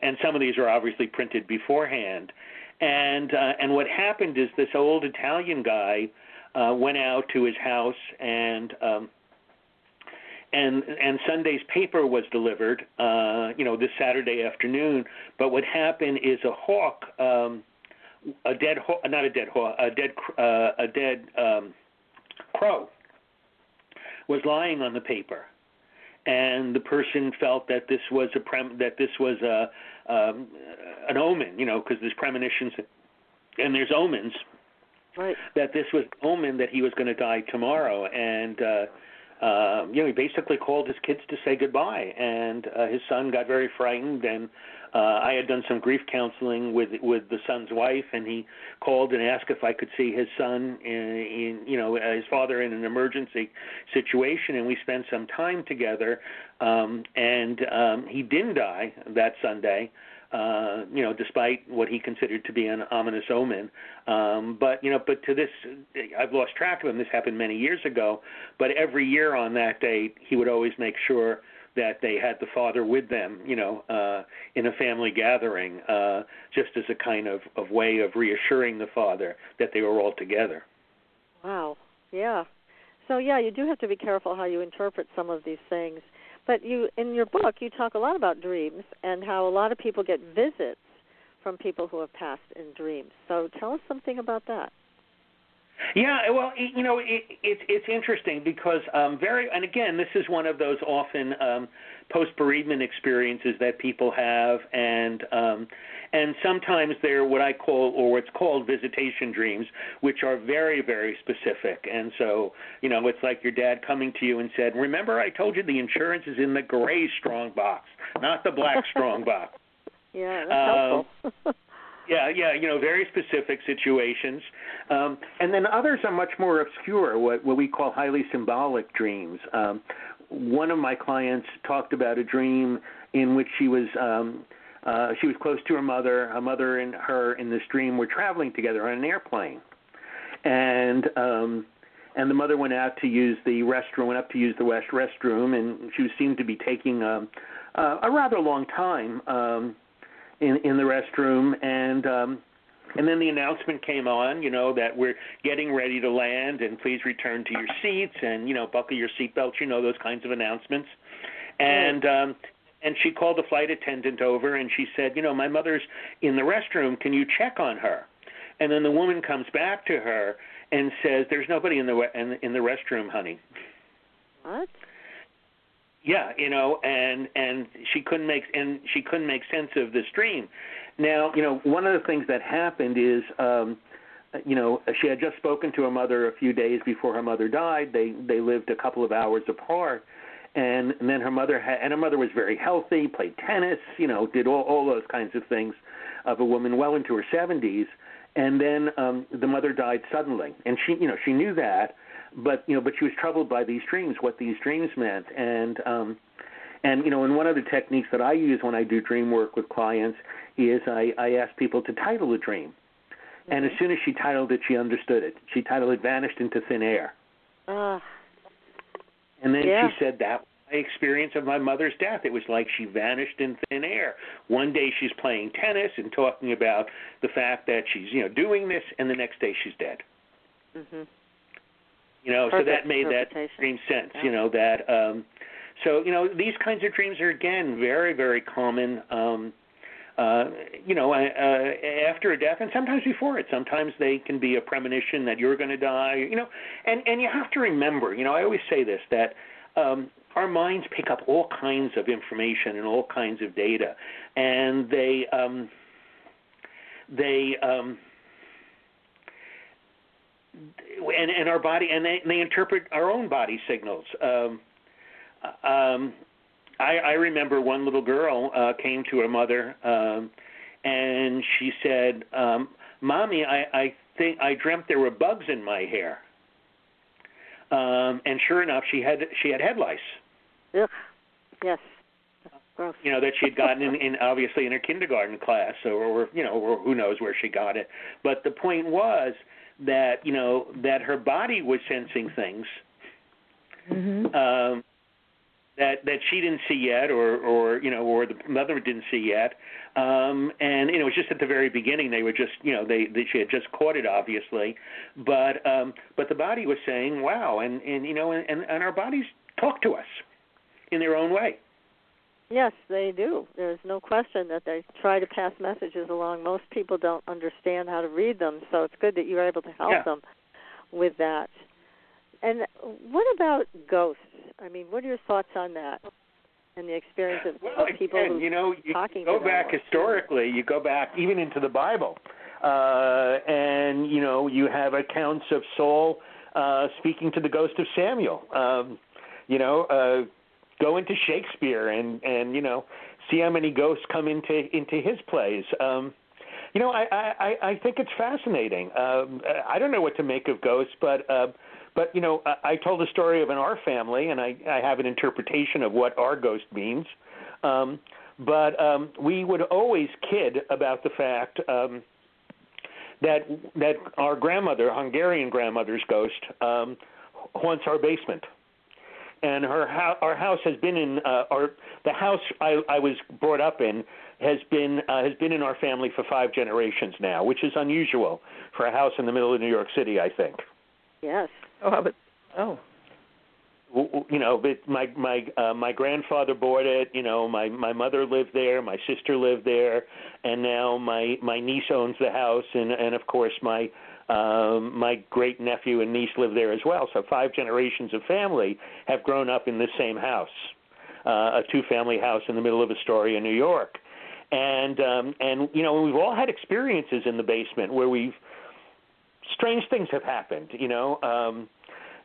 and some of these are obviously printed beforehand. And uh and what happened is this old italian guy uh went out to his house and um and and Sunday's paper was delivered, uh, you know, this Saturday afternoon. But what happened is a hawk, um, a dead hawk, not a dead hawk, a dead uh, a dead um, crow, was lying on the paper, and the person felt that this was a prem- that this was a um, an omen, you know, because there's premonitions and there's omens
Right.
that this was omen that he was going to die tomorrow and uh uh, you know, he basically called his kids to say goodbye, and uh, his son got very frightened. And uh, I had done some grief counseling with with the son's wife, and he called and asked if I could see his son in, in you know, his father in an emergency situation, and we spent some time together. Um, and um, he didn't die that Sunday. Uh, you know, despite what he considered to be an ominous omen. Um, but you know, but to this, I've lost track of him. This happened many years ago. But every year on that date, he would always make sure that they had the father with them, you know, uh, in a family gathering, uh, just as a kind of, of way of reassuring the father that they were all together.
Wow. Yeah. So yeah, you do have to be careful how you interpret some of these things. But you in your book you talk a lot about dreams and how a lot of people get visits from people who have passed in dreams. So tell us something about that.
Yeah, well, you know, it, it's it's interesting because um, very, and again, this is one of those often um, post bereavement experiences that people have, and um, and sometimes they're what I call or what's called visitation dreams, which are very very specific. And so, you know, it's like your dad coming to you and said, "Remember, I told you the insurance is in the gray strong box, not the black strong box."
Yeah, that's helpful.
Yeah, yeah, you know, very specific situations. Um, and then others are much more obscure, what, what we call highly symbolic dreams. Um, one of my clients talked about a dream in which she was um, uh, she was close to her mother. Her mother and her in this dream were traveling together on an airplane, and um, and the mother went out to use the restroom, went up to use the west restroom, and she seemed to be taking um, uh, a rather long time. Um, in in the restroom and um and then the announcement came on, you know, that we're getting ready to land and please return to your seats and, you know, buckle your seatbelts, you know, those kinds of announcements. And um and she called the flight attendant over and she said, you know, my mother's in the restroom, can you check on her? And then the woman comes back to her and says, "There's nobody in the in, in the restroom, honey."
What?
Yeah, you know, and and she couldn't make and she couldn't make sense of this dream. Now, you know, one of the things that happened is, um, you know, she had just spoken to her mother a few days before her mother died. They they lived a couple of hours apart, and, and then her mother had and her mother was very healthy, played tennis, you know, did all all those kinds of things of a woman well into her 70s. And then um, the mother died suddenly, and she, you know, she knew that but you know, but she was troubled by these dreams, what these dreams meant, and um, and you know, and one of the techniques that I use when I do dream work with clients is I, I ask people to title a dream, mm-hmm. and as soon as she titled it, she understood it. She titled it "Vanished into Thin Air,"
uh,
and then
yeah.
she said that my experience of my mother's death. It was like she vanished in thin air. One day she's playing tennis and talking about the fact that she's you know doing this, and the next day she's dead.
hmm
you know,
Perfect
so that made that dream sense.
Yeah.
You know that. um So you know these kinds of dreams are again very very common. um uh, you know, uh, uh, after a death, and sometimes before it. Sometimes they can be a premonition that you're going to die. You know, and and you have to remember. You know, I always say this that um, our minds pick up all kinds of information and all kinds of data, and they um, they um, and and our body and they and they interpret our own body signals. Um, um, I, I remember one little girl uh, came to her mother um, and she said, um, "Mommy, I, I think I dreamt there were bugs in my hair." Um, and sure enough, she had she had head lice.
Ugh. Yes. Gross.
You know that she had gotten in, in obviously in her kindergarten class, or, or you know, or who knows where she got it. But the point was that you know that her body was sensing things
Mm-hmm.
um, that that she didn't see yet, or or you know, or the mother didn't see yet. Um, and you know, it was just at the very beginning. They were just you know they, they she had just caught it obviously, but um, but the body was saying wow, and and you know, and and our bodies talk to us in their own way.
Yes, they do. There's no question that they try to pass messages along. Most people don't understand how to read them, so it's good that you're able to help
Yeah.
them with that. And what about ghosts? I mean, what are your thoughts on that? And the experience of,
Well,
of people
again,
who
you know, you
talking
go
them
back
or-
historically. You go back even into the Bible, uh, and you know you have accounts of Saul uh, speaking to the ghost of Samuel. Um, you know, uh, go into Shakespeare and and you know see how many ghosts come into into his plays. Um, you know, I I, I think it's fascinating. Um, I don't know what to make of ghosts, but. Uh, but you know, I, I told a story of in our family, and I, I have an interpretation of what our ghost means. Um, but um, we would always kid about the fact um, that that our grandmother, Hungarian grandmother's ghost, um, haunts our basement. And her ho- our house has been in uh, our the house I, I was brought up in has been uh, has been in our family for five generations now, which is unusual for a house in the middle of New York City, I think.
Yes.
Oh, but oh,
W- w- You know, but my my uh, my grandfather bought it. You know, my my mother lived there, my sister lived there, and now my my niece owns the house, and and of course my um, my great nephew and niece live there as well. So five generations of family have grown up in this same house, uh, a two family house in the middle of Astoria, New York and um and you know we've all had experiences in the basement where we've strange things have happened you know um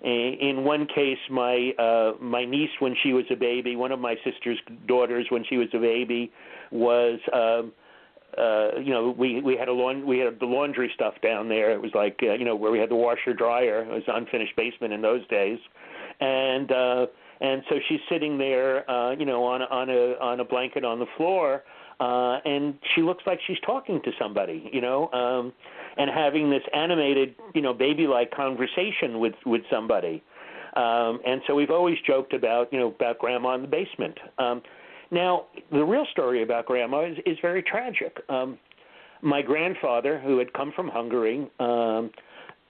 in one case my uh my niece when she was a baby one of my sister's daughters when she was a baby was um uh you know we we had a laun we had the laundry stuff down there. It was like uh, you know where we had the washer dryer. It was an unfinished basement in those days. And uh and so she's sitting there uh you know on on a on a blanket on the floor uh and she looks like she's talking to somebody you know um and having this animated you know baby like conversation with with somebody. Um and so we've always joked about you know about grandma in the basement. Um now the real story about grandma is is very tragic. Um my grandfather who had come from hungary um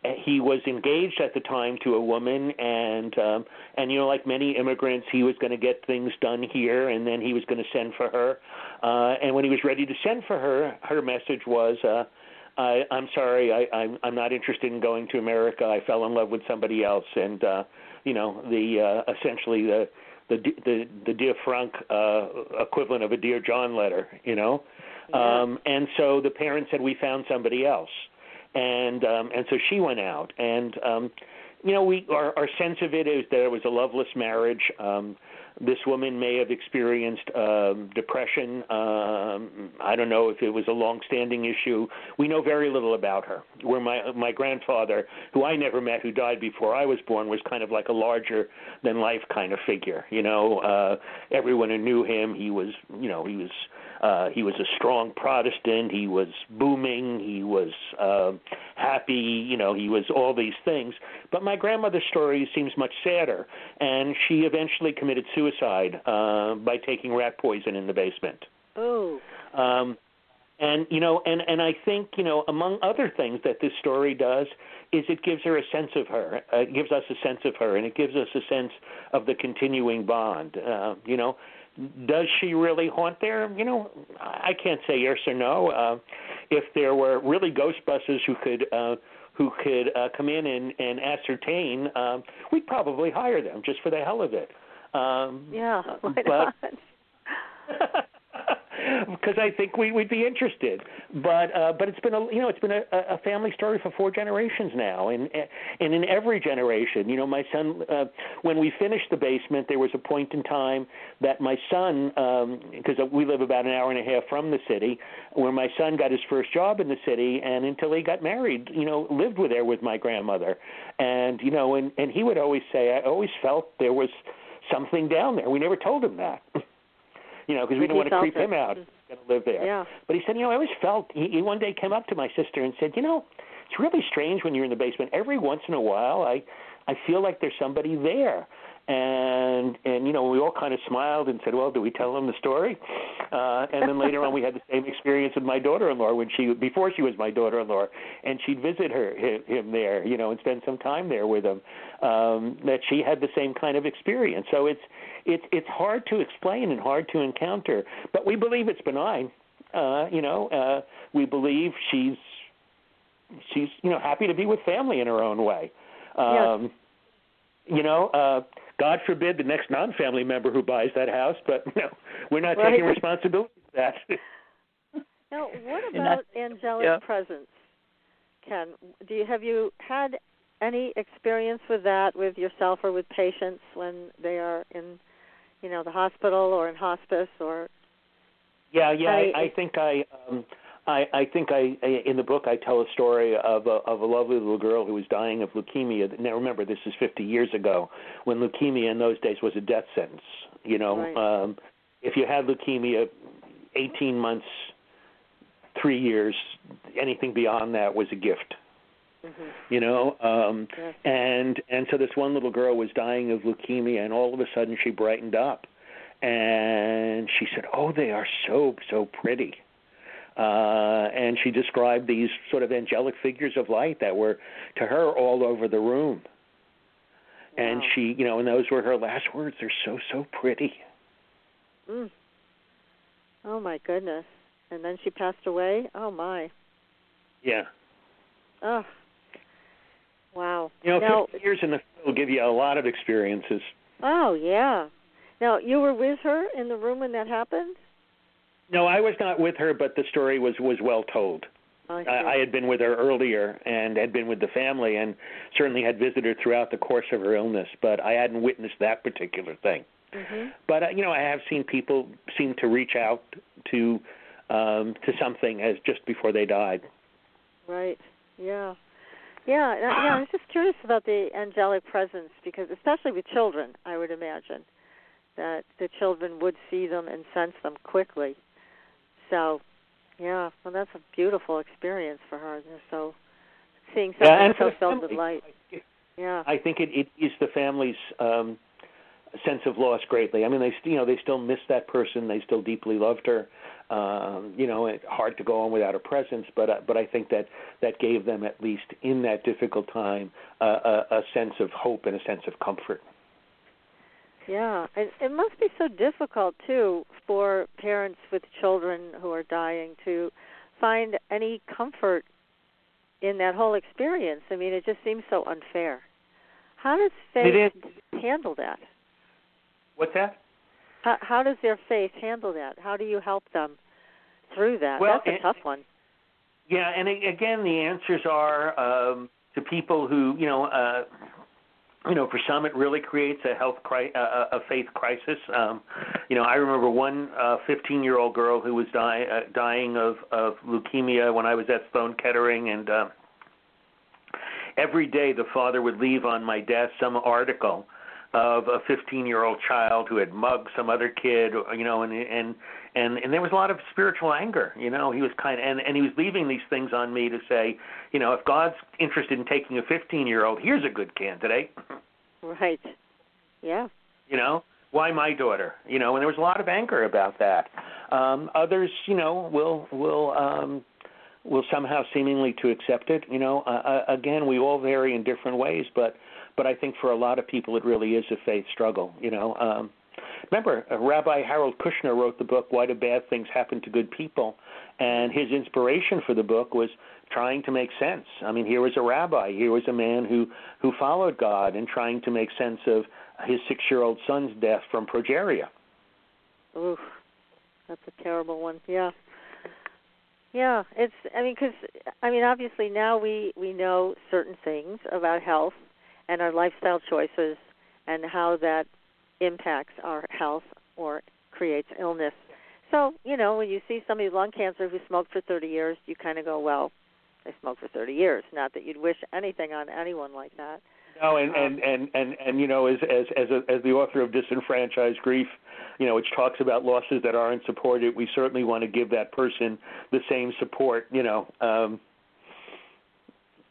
he was engaged at the time to a woman and um and you know like many immigrants he was going to get things done here and then he was going to send for her. Uh and when he was ready to send for her her message was uh I I'm sorry I I'm I'm not interested in going to America. I fell in love with somebody else. And uh you know the uh essentially the the the the dear Frank uh equivalent of a dear John letter you know?
Yeah.
um and so the parents said we found somebody else and um and so she went out. And um you know we our our sense of it is that it was a loveless marriage. Um this woman may have experienced um depression. Um i don't know if it was a long standing issue. We know very little about her. Where my my grandfather who i never met who died before i was born was kind of like a larger than life kind of figure you know? Uh everyone who knew him he was you know he was uh he was a strong protestant. He was booming. He was uh, happy. You know he was all these things. But my grandmother's story seems much sadder and she eventually committed suicide uh by taking rat poison in the basement.
Oh.
um and you know and and i think you know among other things that this story does is it gives her a sense of her uh, it gives us a sense of her and it gives us a sense of the continuing bond uh you know does she really haunt there you know i can't say yes or no uh if there were really ghostbusters who could uh who could uh, come in and, and ascertain, um, we'd probably hire them just for the hell of it. Um,
Yeah. Why
but
not?
because I think we would be interested. But uh, but it's been a you know it's been a, a family story for four generations now, and and in every generation, you know, my son uh, when we finished the basement, there was a point in time that my son because we live about an hour and a half from the city, where my son got his first job in the city, and until he got married, you know, lived with there with my grandmother, and you know, and and he would always say, I always felt there was something down there. We never told him that. You know, because we didn't want to creep
it.
him out. He's going to live there.
Yeah.
But he said, you know, I always felt. He, he one day came up to my sister and said, you know, it's really strange when you're in the basement. Every once in a while, I I feel like there's somebody there. And and you know, we all kind of smiled and said, well, do we tell him the story? Uh, and then later on, we had the same experience with my daughter-in-law when she before she was my daughter-in-law, and she'd visit her him, him there, you know, and spend some time there with him. Um, that she had the same kind of experience. So it's it's it's hard to explain and hard to encounter, but we believe it's benign. Uh, you know, uh, we believe she's she's you know happy to be with family in her own way. Um, You know, uh, God forbid the next non-family member who buys that house, but no, we're not
Right.
taking responsibility for that.
Now, what
And I-
about angelic
yeah.
presence, Ken? Do you have you had any experience with that with yourself or with patients when they are in, you know, the hospital or in hospice or?
Yeah, yeah. I,
I-
think I, um, I, I think I, I, in the book, I tell a story of a, of a lovely little girl who was dying of leukemia. Now, remember, this is 50 years ago, when leukemia in those days was a death sentence. You know,
Right.
um, if you had leukemia, 18 months, three years, anything beyond that was a gift.
Mm-hmm.
You know, um,
Yes.
and and so this one little girl was dying of leukemia, and all of a sudden she brightened up, and she said, "Oh, they are so so pretty." Uh, and she described these sort of angelic figures of light that were to her all over the room. And
Wow.
she, you know, and those were her last words. They're so so pretty.
Mm. Oh my goodness. And then she passed away. Oh my.
Yeah.
Oh.
You know,
now,
50 years in the field will give you a lot of experiences.
oh yeah. Now you were with her in the room when that happened.
No, I was not with her, but the story was was well told.
I.
I, I had been with her earlier and had been with the family, and certainly had visited her throughout the course of her illness. But I hadn't witnessed that particular thing.
hmm
But uh, you know, I have seen people seem to reach out to um, to something as just before they died.
Right. Yeah. Yeah. Yeah. I was just curious about the angelic presence because, especially with children, I would imagine that the children would see them and sense them quickly. So, yeah. Well, that's a beautiful experience for her. They're so seeing something
Yeah,
so filled with light. Yeah.
I think it it is the family's um, sense of loss greatly. I mean, they you know they still miss that person. They still deeply loved her. Um, you know, it's hard to go on without her presence, but uh, but I think that that gave them at least in that difficult time uh, a, a sense of hope and a sense of comfort.
Yeah, and it must be so difficult too for parents with children who are dying to find any comfort in that whole experience. I mean, it just seems so unfair. How does
It
faith handle that?
What's that?
How, how does their faith handle that? How do you help them through that?
Well,
That's a
it-
tough one.
Yeah, and again, the answers are um, to people who, you know, uh, you know, for some it really creates a health cri- uh, a faith crisis. Um, you know, I remember one uh, 15-year-old girl who was die- uh, dying of of leukemia when I was at Sloan Kettering, and uh, every day the father would leave on my desk some article of a 15-year-old child who had mugged some other kid, you know, and and and and there was a lot of spiritual anger. You know, he was kind of, and and he was leaving these things on me to say, you know, if God's interested in taking a 15-year-old, here's a good candidate.
Right. Yeah.
You know, why my daughter? You know, and there was a lot of anger about that. Um, others, you know, will will um, will somehow seemingly to accept it. You know, uh, uh, again, we all vary in different ways, but but I think for a lot of people, it really is a faith struggle. You know. Um, Remember, uh, Rabbi Harold Kushner wrote the book "Why Do Bad Things Happen to Good People," and his inspiration for the book was trying to make sense. I mean, here was a rabbi, here was a man who who followed God and trying to make sense of his six-year-old son's death from progeria.
Oof, that's a terrible one. Yeah, yeah. It's. I mean, because I mean, obviously now we we know certain things about health and our lifestyle choices and how that impacts our health or creates illness. So you know, when you see somebody with lung cancer who smoked for 30 years, you kind of go, well, they smoked for 30 years. Not that you'd wish anything on anyone like that.
No, and and and and and you know, as as as a, as the author of Disenfranchised Grief, you know, which talks about losses that aren't supported, we certainly want to give that person the same support. You know, um,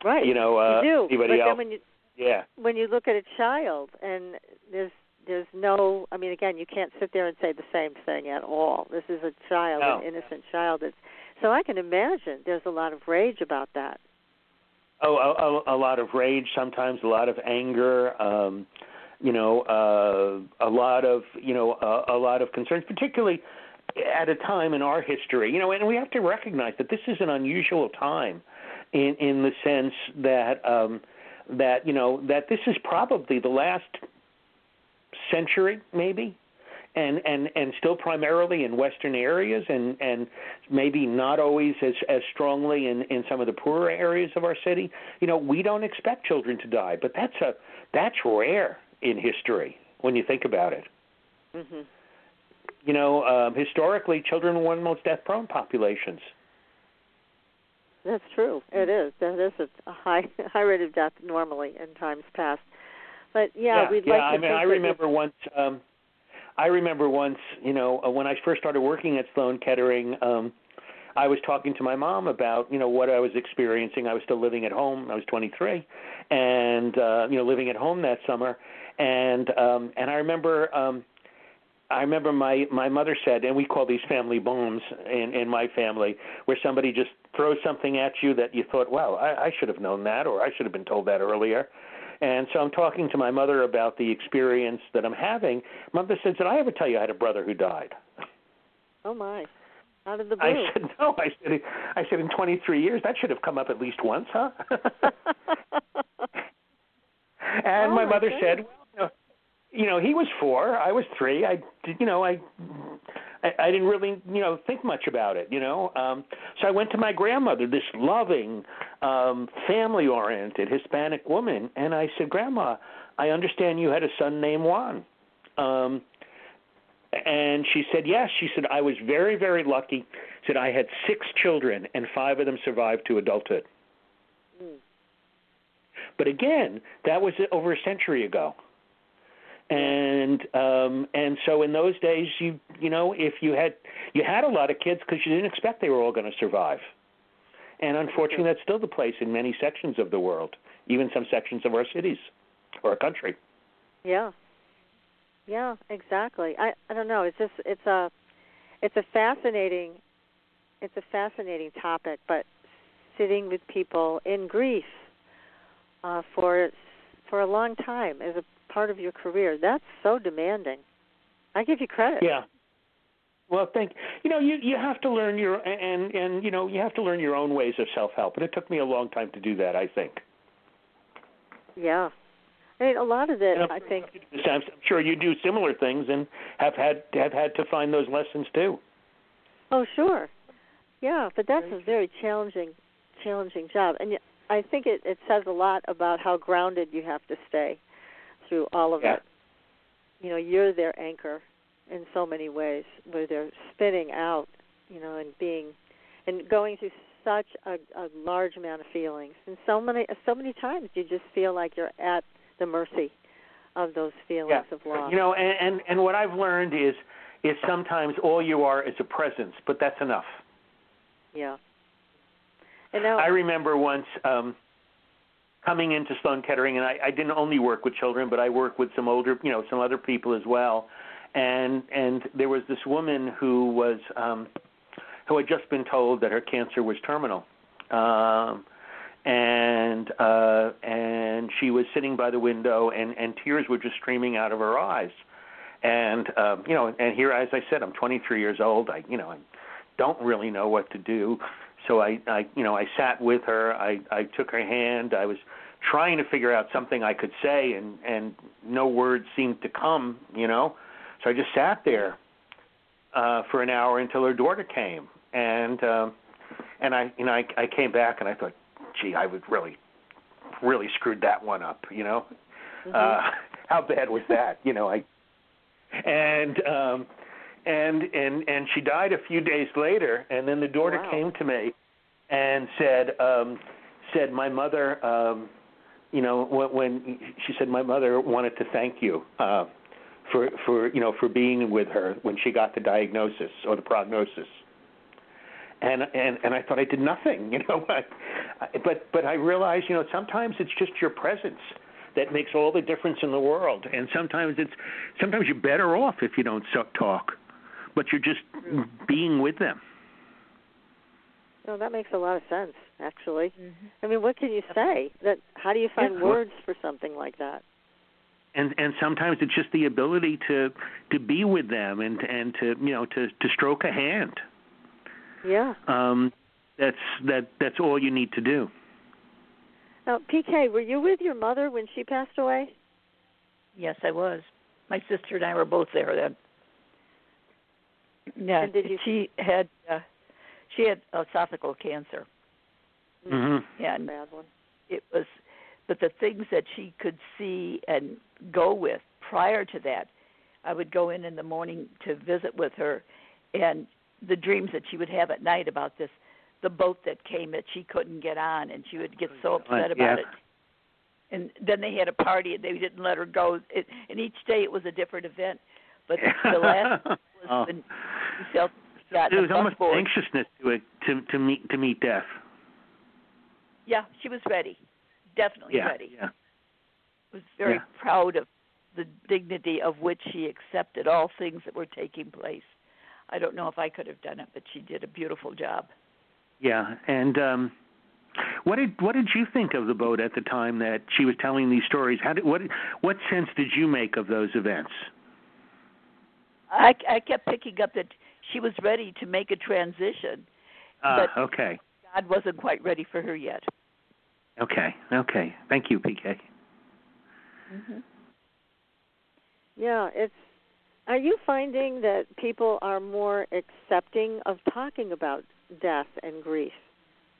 Right.
you know, uh,
you do.
anybody
but
else?
then when you
yeah.
when you look at a child and there's there's no I mean again you can't sit there and say the same thing at all. This is a child,
No.
an innocent child. It's, so I can imagine there's a lot of rage about that.
Oh, a, a, a lot of rage, sometimes a lot of anger. Um, you know, uh, a lot of you know uh, a lot of concerns, particularly at a time in our history. You know, and we have to recognize that this is an unusual time, in in the sense that um, that you know that this is probably the last century, maybe, and and and still primarily in western areas and and maybe not always as as strongly in in some of the poorer areas of our city. You know we don't expect children to die but that's a that's rare in history when you think about it.
Mhm.
you know um historically children were one of the most death prone populations
That's true. It is. That is a, a high high rate of death normally in times past. But yeah, we'd
yeah
like to
i mean i
that
remember once um I remember once, you know, uh, when I first started working at Sloan Kettering, um, I was talking to my mom about, you know, what I was experiencing. I was still living at home. I was 23, and uh, you know, living at home that summer, and um, and I remember. um I remember my my mother said, and we call these family bombs in in my family, where somebody just throws something at you that you thought, well, I, I should have known that, or I should have been told that earlier. And so I'm talking to my mother about the experience that I'm having. Mother said, "Did I ever tell you I had a brother who died?"
Oh my! Out of the blue.
I said, "No." I said, "I said in 23 years that should have come up at least once, huh?" and
Oh,
my
my
mother
goodness.
said, well, "You know, he was four. I was three. I, you know, I." I, I didn't really, you know, think much about it, you know. Um, so I went to my grandmother, this loving, um, family-oriented Hispanic woman, and I said, "Grandma, I understand you had a son named Juan." Um, and she said, "Yes." She said, "I was very, very lucky." Said I had six children, and five of them survived to adulthood.
Mm.
But again, that was over a century ago. And um and so in those days you you know if you had you had a lot of kids because you didn't expect they were all going to survive. And unfortunately that's still the place in many sections of the world, even some sections of our cities or our country.
Yeah. Yeah, exactly. I I don't know. It's just it's a it's a fascinating it's a fascinating topic, but sitting with people in grief uh for for a long time as a part of your career, that's so demanding. I give you credit.
Yeah. Well, thank you know you you have to learn your and and you know you have to learn your own ways of self help, and it took me a long time to do that. I think.
Yeah. I mean a lot of it I think
I'm sure you do similar things and have had have had to find those lessons too.
Oh, sure. Yeah, but that's a very challenging, challenging job, and I think it it says a lot about how grounded you have to stay through all of
Yeah.
it. You know, you're their anchor in so many ways, where they're spinning out, you know, and being, and going through such a, a large amount of feelings, and so many so many times you just feel like you're at the mercy of those feelings of loss.
You know, and, and and what I've learned is is sometimes all you are is a presence, but that's enough.
yeah. And now,
I remember once um coming into Sloan Kettering, and I, I didn't only work with children, but I worked with some older, you know, some other people as well. And and there was this woman who was um, who had just been told that her cancer was terminal, um, and uh, and she was sitting by the window, and and tears were just streaming out of her eyes. And um, you know, and here, as I said, I'm 23 years old. I, you know, I don't really know what to do. So I, I, you know, I sat with her. I, I took her hand. I was trying to figure out something I could say, and and no words seemed to come. You know, so I just sat there uh, for an hour until her daughter came, and um, and I, you know, I, I came back and I thought, gee, I would really, really screwed that one up. You know, uh, how bad was that? You know, I, and um, and and and she died a few days later and then the daughter
Wow.
came to me and said um said my mother um you know when, when she said my mother wanted to thank you uh for for you know for being with her when she got the diagnosis or the prognosis and and and I thought I did nothing you know I- but but I realized you know sometimes it's just your presence that makes all the difference in the world and sometimes it's sometimes you're better off if you don't so- talk but you're just being with them
No, that makes a lot of sense, actually. I mean, what can you say? That how do you find
Yeah,
words for something like that?
and and sometimes it's just the ability to to be with them and and to you know to to stroke a hand
Yeah.
um that's that that's all you need to do
Now, PK, were you with your mother when she passed away?
Yes, I was. My sister and I were both there then. Yeah,
And did you-
she had uh, she had esophageal cancer,
Mm-hmm.
and
Bad one.
it was but the things that she could see and go with prior to that i would go in in the morning to visit with her and the dreams that she would have at night about this the boat that came that she couldn't get on and she would get so upset about
Yeah.
it and then they had a party and they didn't let her go it, and each day it was a different event but the last was
Oh.
when she felt got
There was almost
board.
anxiousness to it to to meet to meet death.
Yeah, she was ready. Definitely
Yeah,
ready.
yeah.
Was very
Yeah.
proud of the dignity of which she accepted all things that were taking place. I don't know if I could have done it, but she did a beautiful job.
Yeah, and um what did what did you think of the boat at the time that she was telling these stories? How did what what sense did you make of those events?
I, I kept picking up that she was ready to make a transition.
Uh,
But-
okay,
God wasn't quite ready for her yet.
okay, okay. Thank you, PK.
hmm
Yeah, it's. Are you finding that people are more accepting of talking about death and grief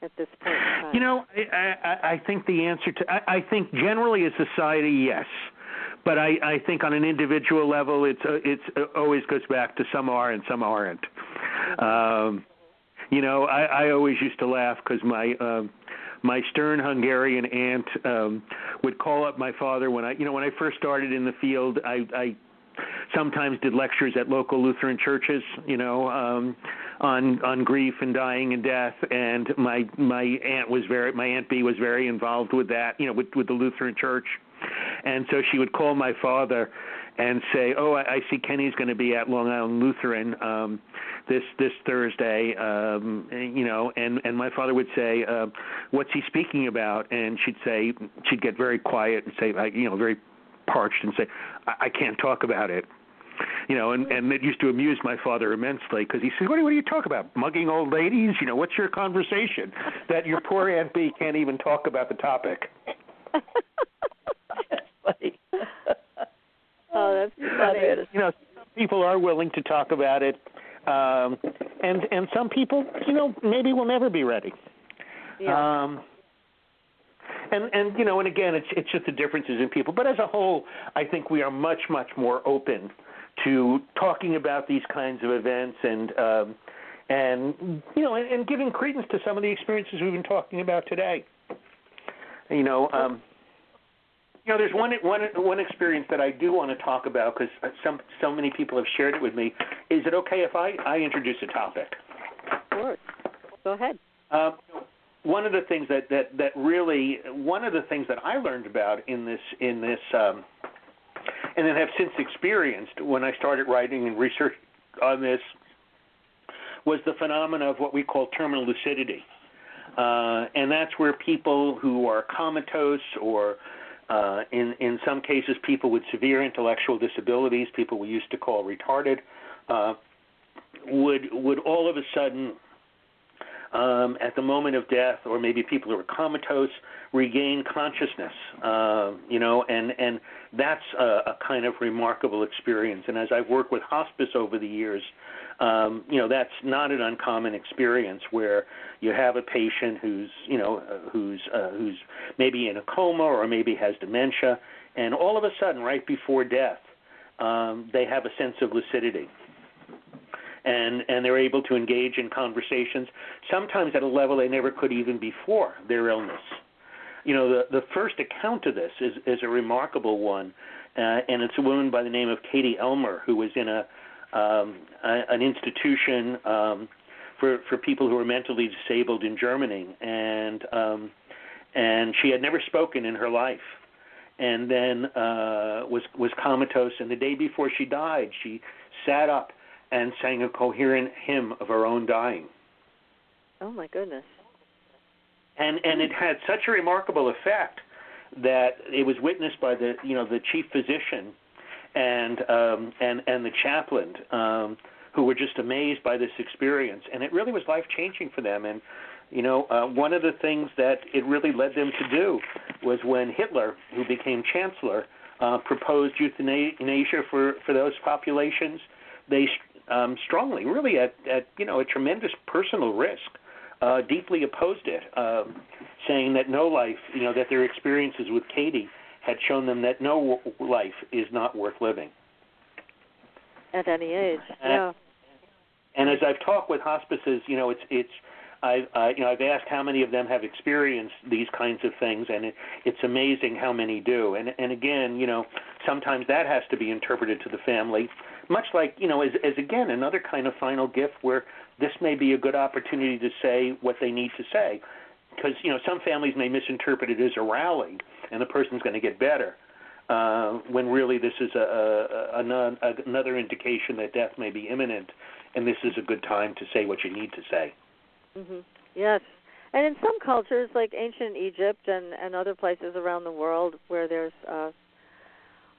at this point in time?
You know, I, I, I think the answer to I, I think generally as society, yes, but I, I think on an individual level, it's uh, it's uh, always goes back to some are and some aren't. Um, you know, I, I always used to laugh because my um, my stern Hungarian aunt um, would call up my father when I, you know, when I first started in the field. I, I sometimes did lectures at local Lutheran churches, you know, um, on on grief and dying and death. And my my aunt was very my aunt B was very involved with that, you know, with with the Lutheran Church. And so she would call my father and say, "Oh, I, I see Kenny's going to be at Long Island Lutheran um, this this Thursday." Um, and, you know, and and my father would say, uh, "What's he speaking about?" And she'd say, she'd get very quiet and say, like, you know, very parched and say, I, I can't talk about it. You know, and and it used to amuse my father immensely because he said, "What, do- what do you talk about? Mugging old ladies? You know, what's your conversation that your poor Aunt B can't even talk about the topic?"
That's funny.
oh, that's funny.
You know, some people are willing to talk about it, um, and and some people, you know, maybe will never be ready.
Yeah.
Um, and and you know, and again, it's it's just the differences in people. But as a whole, I think we are much much more open to talking about these kinds of events and um, and you know, and, and giving credence to some of the experiences we've been talking about today. You know, um, you know, there's one one one experience that I do want to talk about because some so many people have shared it with me. Is it okay if I I introduce a topic?
of course. Go ahead.
Um, one of the things that, that, that really one of the things that I learned about in this in this um, and then have since experienced when I started writing and research on this was the phenomena of what we call terminal lucidity, uh, and that's where people who are comatose or uh, in in some cases people with severe intellectual disabilities, people we used to call retarded, uh, would would all of a sudden um, at the moment of death, or maybe people who are comatose regain consciousness. Uh, you know, and and that's a, a kind of remarkable experience. And as I've worked with hospice over the years, um, you know, that's not an uncommon experience where you have a patient who's you know uh, who's uh, who's maybe in a coma or maybe has dementia, and all of a sudden, right before death, um, they have a sense of lucidity. And and they're able to engage in conversations sometimes at a level they never could even before their illness. You know the the first account of this is is a remarkable one uh, and it's a woman by the name of Katie Elmer who was in a, um, a an institution um, for for people who are mentally disabled in Germany and um, and she had never spoken in her life and then uh, was was comatose and the day before she died she sat up and sang a coherent hymn of her own dying.
Oh my goodness.
And and it had such a remarkable effect that it was witnessed by the you know the chief physician and um and and the chaplain um who were just amazed by this experience. And it really was life changing for them. And you know uh, one of the things that it really led them to do was when Hitler who became chancellor uh, proposed euthanasia for for those populations they um, strongly, really at, at you know a tremendous personal risk, uh, deeply opposed it, um, saying that no life, you know, that their experiences with Katie had shown them that no life is not worth living.
At any age.
And-
yeah.
And as I've talked with hospices, you know, it's it's I've uh, you know I've asked how many of them have experienced these kinds of things, and it, it's amazing how many do. And and again, you know, sometimes that has to be interpreted to the family. much like you know, as, as again another kind of final gift where this may be a good opportunity to say what they need to say, because you know some families may misinterpret it as a rally, and the person's going to get better, uh, when really this is a, a, a, a, another indication that death may be imminent, and this is a good time to say what you need to say.
Mm-hmm. Yes, and in some cultures, like ancient Egypt and and other places around the world, where there's uh,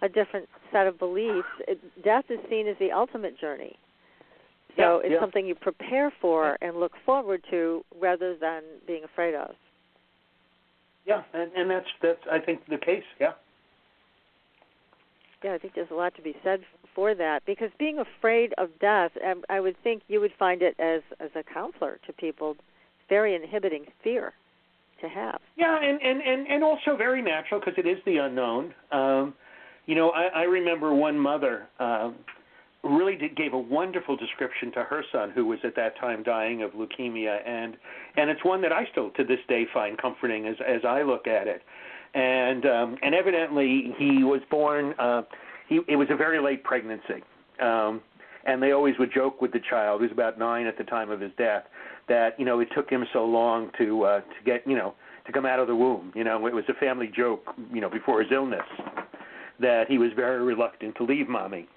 a different set of beliefs, it, death is seen as the ultimate journey. So
Yeah,
it's
yeah.
something you prepare for and look forward to, rather than being afraid of.
Yeah, and, and that's that's I think the case. Yeah.
Yeah, I think there's a lot to be said for that because being afraid of death, um, I would think you would find it as as a counselor to people very inhibiting fear to have.
Yeah, and and and and also very natural because it is the unknown. Um, you know, I, I remember one mother um, really did, gave a wonderful description to her son who was at that time dying of leukemia, and and it's one that I still to this day find comforting as as I look at it. And um, and evidently he was born. Uh, he it was a very late pregnancy. Um, and they always would joke with the child, who was about nine at the time of his death, that you know it took him so long to uh, to get you know to come out of the womb. You know, it was a family joke. You know, before his illness, that he was very reluctant to leave mommy,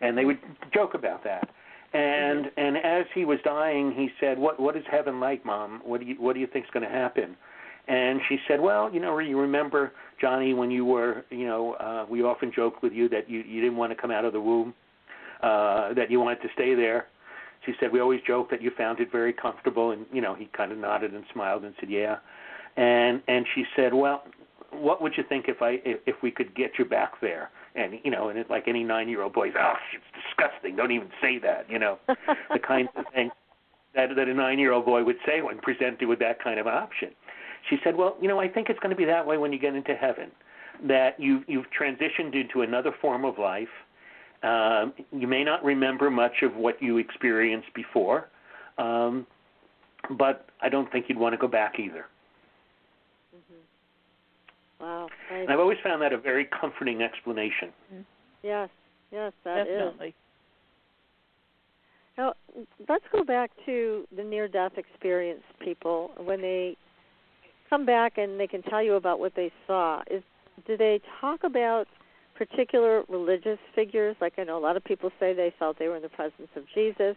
and they would joke about that. And and as he was dying, he said, "What what is heaven like, mom? What do you what do you think's going to happen?" And she said, "Well, you know, you remember Johnny when you were, you know, uh, we often joked with you that you you didn't want to come out of the womb, uh, that you wanted to stay there." She said, "We always joked that you found it very comfortable." And you know, he kind of nodded and smiled and said, "Yeah." And and she said, "Well, what would you think if I if, if we could get you back there?" And you know, and it, like any nine-year-old boy, oh, it's disgusting. Don't even say that. You know, the kind of thing that that a nine-year-old boy would say when presented with that kind of option. She said, "Well, you know, I think it's going to be that way when you get into heaven, that you you've transitioned into another form of life. Um, you may not remember much of what you experienced before, um, but I don't think you'd want to go back either."
Wow. Nice.
And I've always found that a very comforting explanation.
Yes, yes, that is.
Definitely.
Now, let's go back to the near death experience people when they come back and they can tell you about what they saw. Is do they talk about particular religious figures? Like I know a lot of people say they felt they were in the presence of Jesus.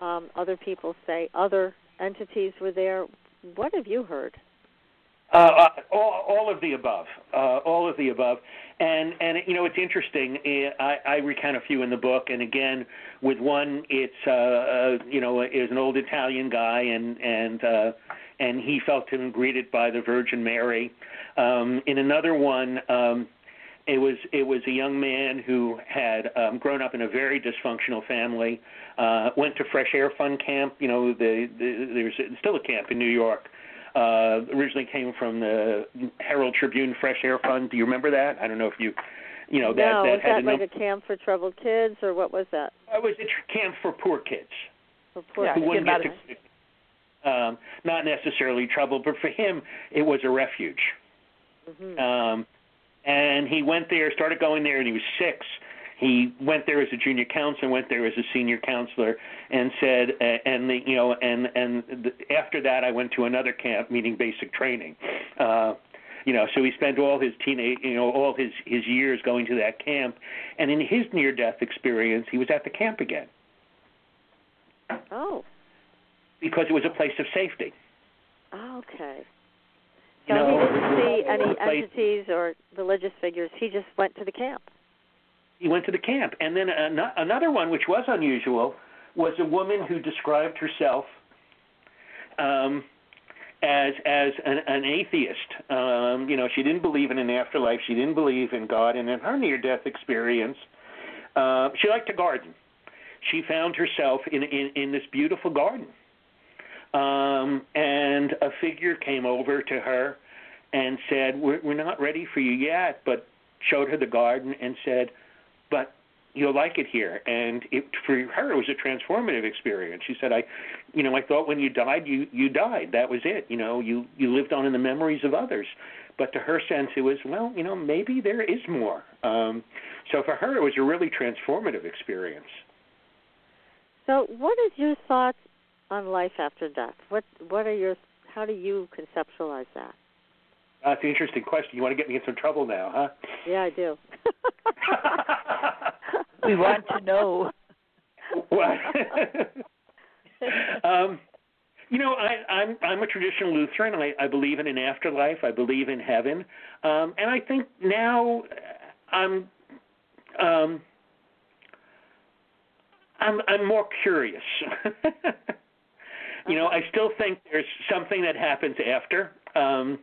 Um, other people say other entities were there. What have you heard?
Uh, uh, all, all of the above, uh, all of the above, and and you know it's interesting. I, I recount a few in the book, and again, with one, it's uh, uh, you know is an old Italian guy, and and uh, and he felt him greeted by the Virgin Mary. Um, in another one, um, it was it was a young man who had um, grown up in a very dysfunctional family, went to Fresh Air Fund camp. You know, the, the, there's still a camp in New York uh, originally came from the Herald Tribune Fresh Air Fund. Do you remember that? I don't know if you, you know, that
no,
that
was
had
that
a num-
like a camp for troubled kids, or what was that?
it was a tr- camp for poor kids
For poor
Yeah,
who
kids?
wouldn't
get
get to, um, not necessarily trouble, but for him it was a refuge.
Mhm.
Um, and he went there, started going there, and he was six. He went there as a junior counselor, went there as a senior counselor, and said, uh, and the, you know, and and the, after that, I went to another camp, meaning basic training. Uh, you know, so he spent all his teenage, you know, all his his years going to that camp, and in his near-death experience, he was at the camp again
Oh,
because it was a place of safety.
okay.
You
So
know,
he didn't see any entities or religious figures. He just went to the camp.
He went to the camp. And then ano- another one, which was unusual, was a woman who described herself um, as as an, an atheist. Um, you know, she didn't believe in an afterlife. She didn't believe in God. And in her near-death experience, uh, she liked to garden. She found herself in in, in this beautiful garden. Um, and a figure came over to her and said, we're, "We're not ready for you yet," but showed her the garden and said, you'll like it here. And it, for her, it was a transformative experience. She said, I, you know, I thought when you died, you you died. That was it. You know, you you lived on in the memories of others. But to her sense, it was well, you know, maybe there is more. Um, so for her, it was a really transformative experience.
So, what is your thoughts on life after death? What what are your how do you conceptualize that?
That's an interesting question. You want to get me in some trouble now, huh?
Yeah, I do.
we want to know.
What? um, you know, I, I'm I'm a traditional Lutheran. I, I believe in an afterlife. I believe in heaven, um, and I think now I'm um, I'm I'm more curious. you know, I still think there's something that happens after. Um,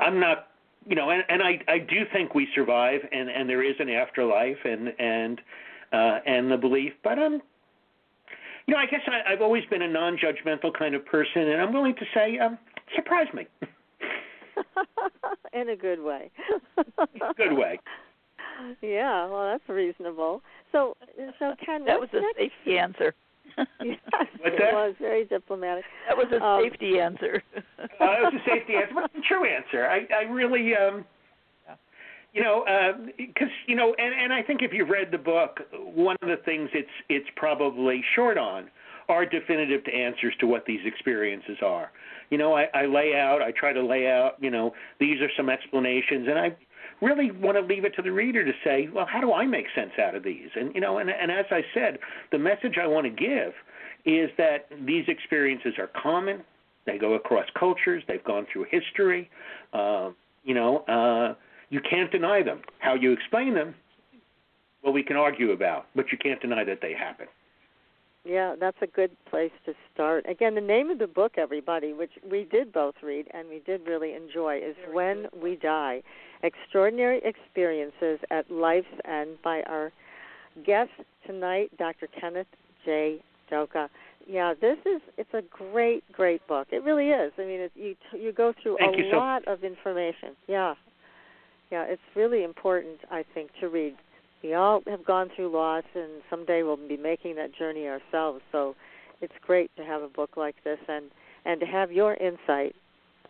I'm not, you know, and, and I I do think we survive, and and there is an afterlife, and and uh, and the belief. But I'm, you know, I guess I, I've always been a non-judgmental kind of person, and I'm willing to say, um, surprise me.
In a good way.
good way.
Yeah, well, that's reasonable. So, so Ken,
that was a
next?
safety answer.
yes,
What's
it
that?
was very diplomatic.
That was a
Um,
safety answer.
uh, it was a safety answer, but it's a true answer. I, I really, um, you know, because you know, and, and I think if you've read the book, one of the things it's it's probably short on are definitive answers to what these experiences are. You know, I, I lay out, I try to lay out, you know, these are some explanations, and I really want to leave it to the reader to say, well, how do I make sense out of these? And you know, and, and as I said, the message I want to give is that these experiences are common. They go across cultures. They've gone through history. Uh, you know, uh, you can't deny them. How you explain them, well, we can argue about, but you can't deny that they happen.
Yeah, that's a good place to start. Again, the name of the book, everybody, which we did both read and we did really enjoy, is When We Die Extraordinary Experiences at Life's End by our guest tonight, Dr. Kenneth J. Doka. Yeah, this is it's a great, great book. It really is. I mean, it, you you go through
Thank
a
you so-
lot of information. Yeah, yeah, it's really important, I think, to read. We all have gone through loss, and someday we'll be making that journey ourselves. So, it's great to have a book like this, and and to have your insight.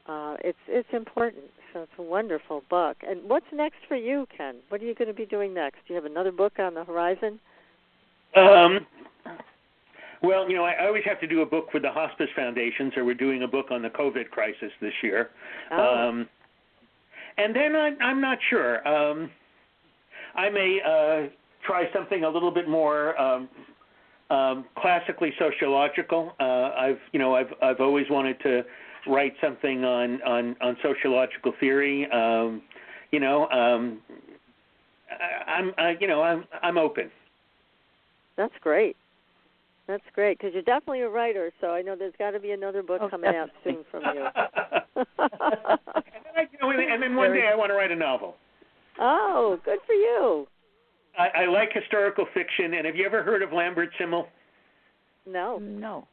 Uh, it's it's important. So it's a wonderful book. And what's next for you, Ken? What are you going to be doing next? Do you have another book on the horizon?
Um, well, you know, I, always have to do a book for the Hospice Foundation, so we're doing a book on the COVID crisis this year.
Oh.
Um, and then I, I'm not sure. Um, I may uh, try something a little bit more um, um, classically sociological. Uh, I've, you know, I've I've always wanted to write something on on on sociological theory. Um, you know, um, I, I'm, I, you know, I'm I'm open.
That's great. That's great because you're definitely a writer. So I know there's got to be another book
Oh,
coming out soon from you.
and, then I, you know, and then one day I want to write a novel.
Oh, good for you.
I, I like historical fiction, and have you ever heard of Lambert Simnel?
No.
no.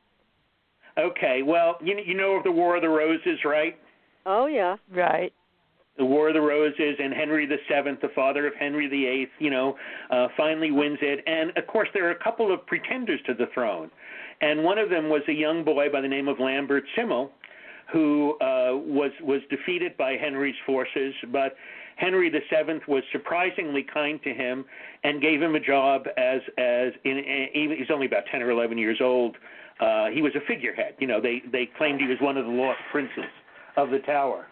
Okay, well, you you know of the War of the Roses, right?
Oh yeah.
Right.
The War of the Roses, and Henry the Seventh, the father of Henry the Eighth, you know, uh, finally wins it. And of course, there are a couple of pretenders to the throne, and one of them was a young boy by the name of Lambert Simnel, who uh, was was defeated by Henry's forces, but Henry the Seventh was surprisingly kind to him and gave him a job as as in, in he's only about ten or eleven years old. Uh, he was a figurehead. You know, they they claimed he was one of the lost princes of the tower.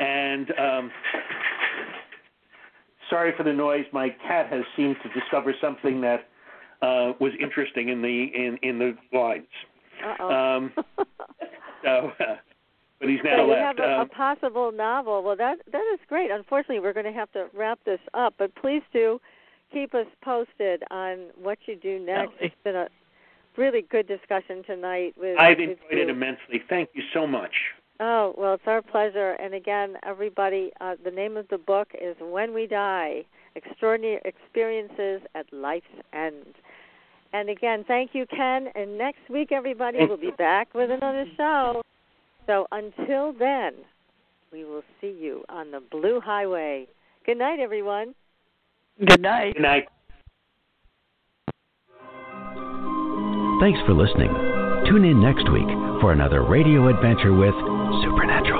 And um, sorry for the noise. My cat has seemed to discover something that uh, was interesting in the in in the lines.
Uh-oh.
Um, so, uh, but he's
so
now
you
left.
have a, a
Um,
possible novel. Well, that that is great. Unfortunately, we're going to have to wrap this up, but please do keep us posted on what you do next. It's been a really good discussion tonight with.
I've
with
enjoyed it immensely. Thank you so much.
Oh, well, it's our pleasure. And again, everybody, uh, the name of the book is When We Die Extraordinary Experiences at Life's End. And again, thank you, Ken. And next week, everybody, we'll be back with another show. So until then, we will see you on the Blue Highway. Good night, everyone.
Good night.
Good night.
Thanks for listening. Tune in next week for another radio adventure with Supernatural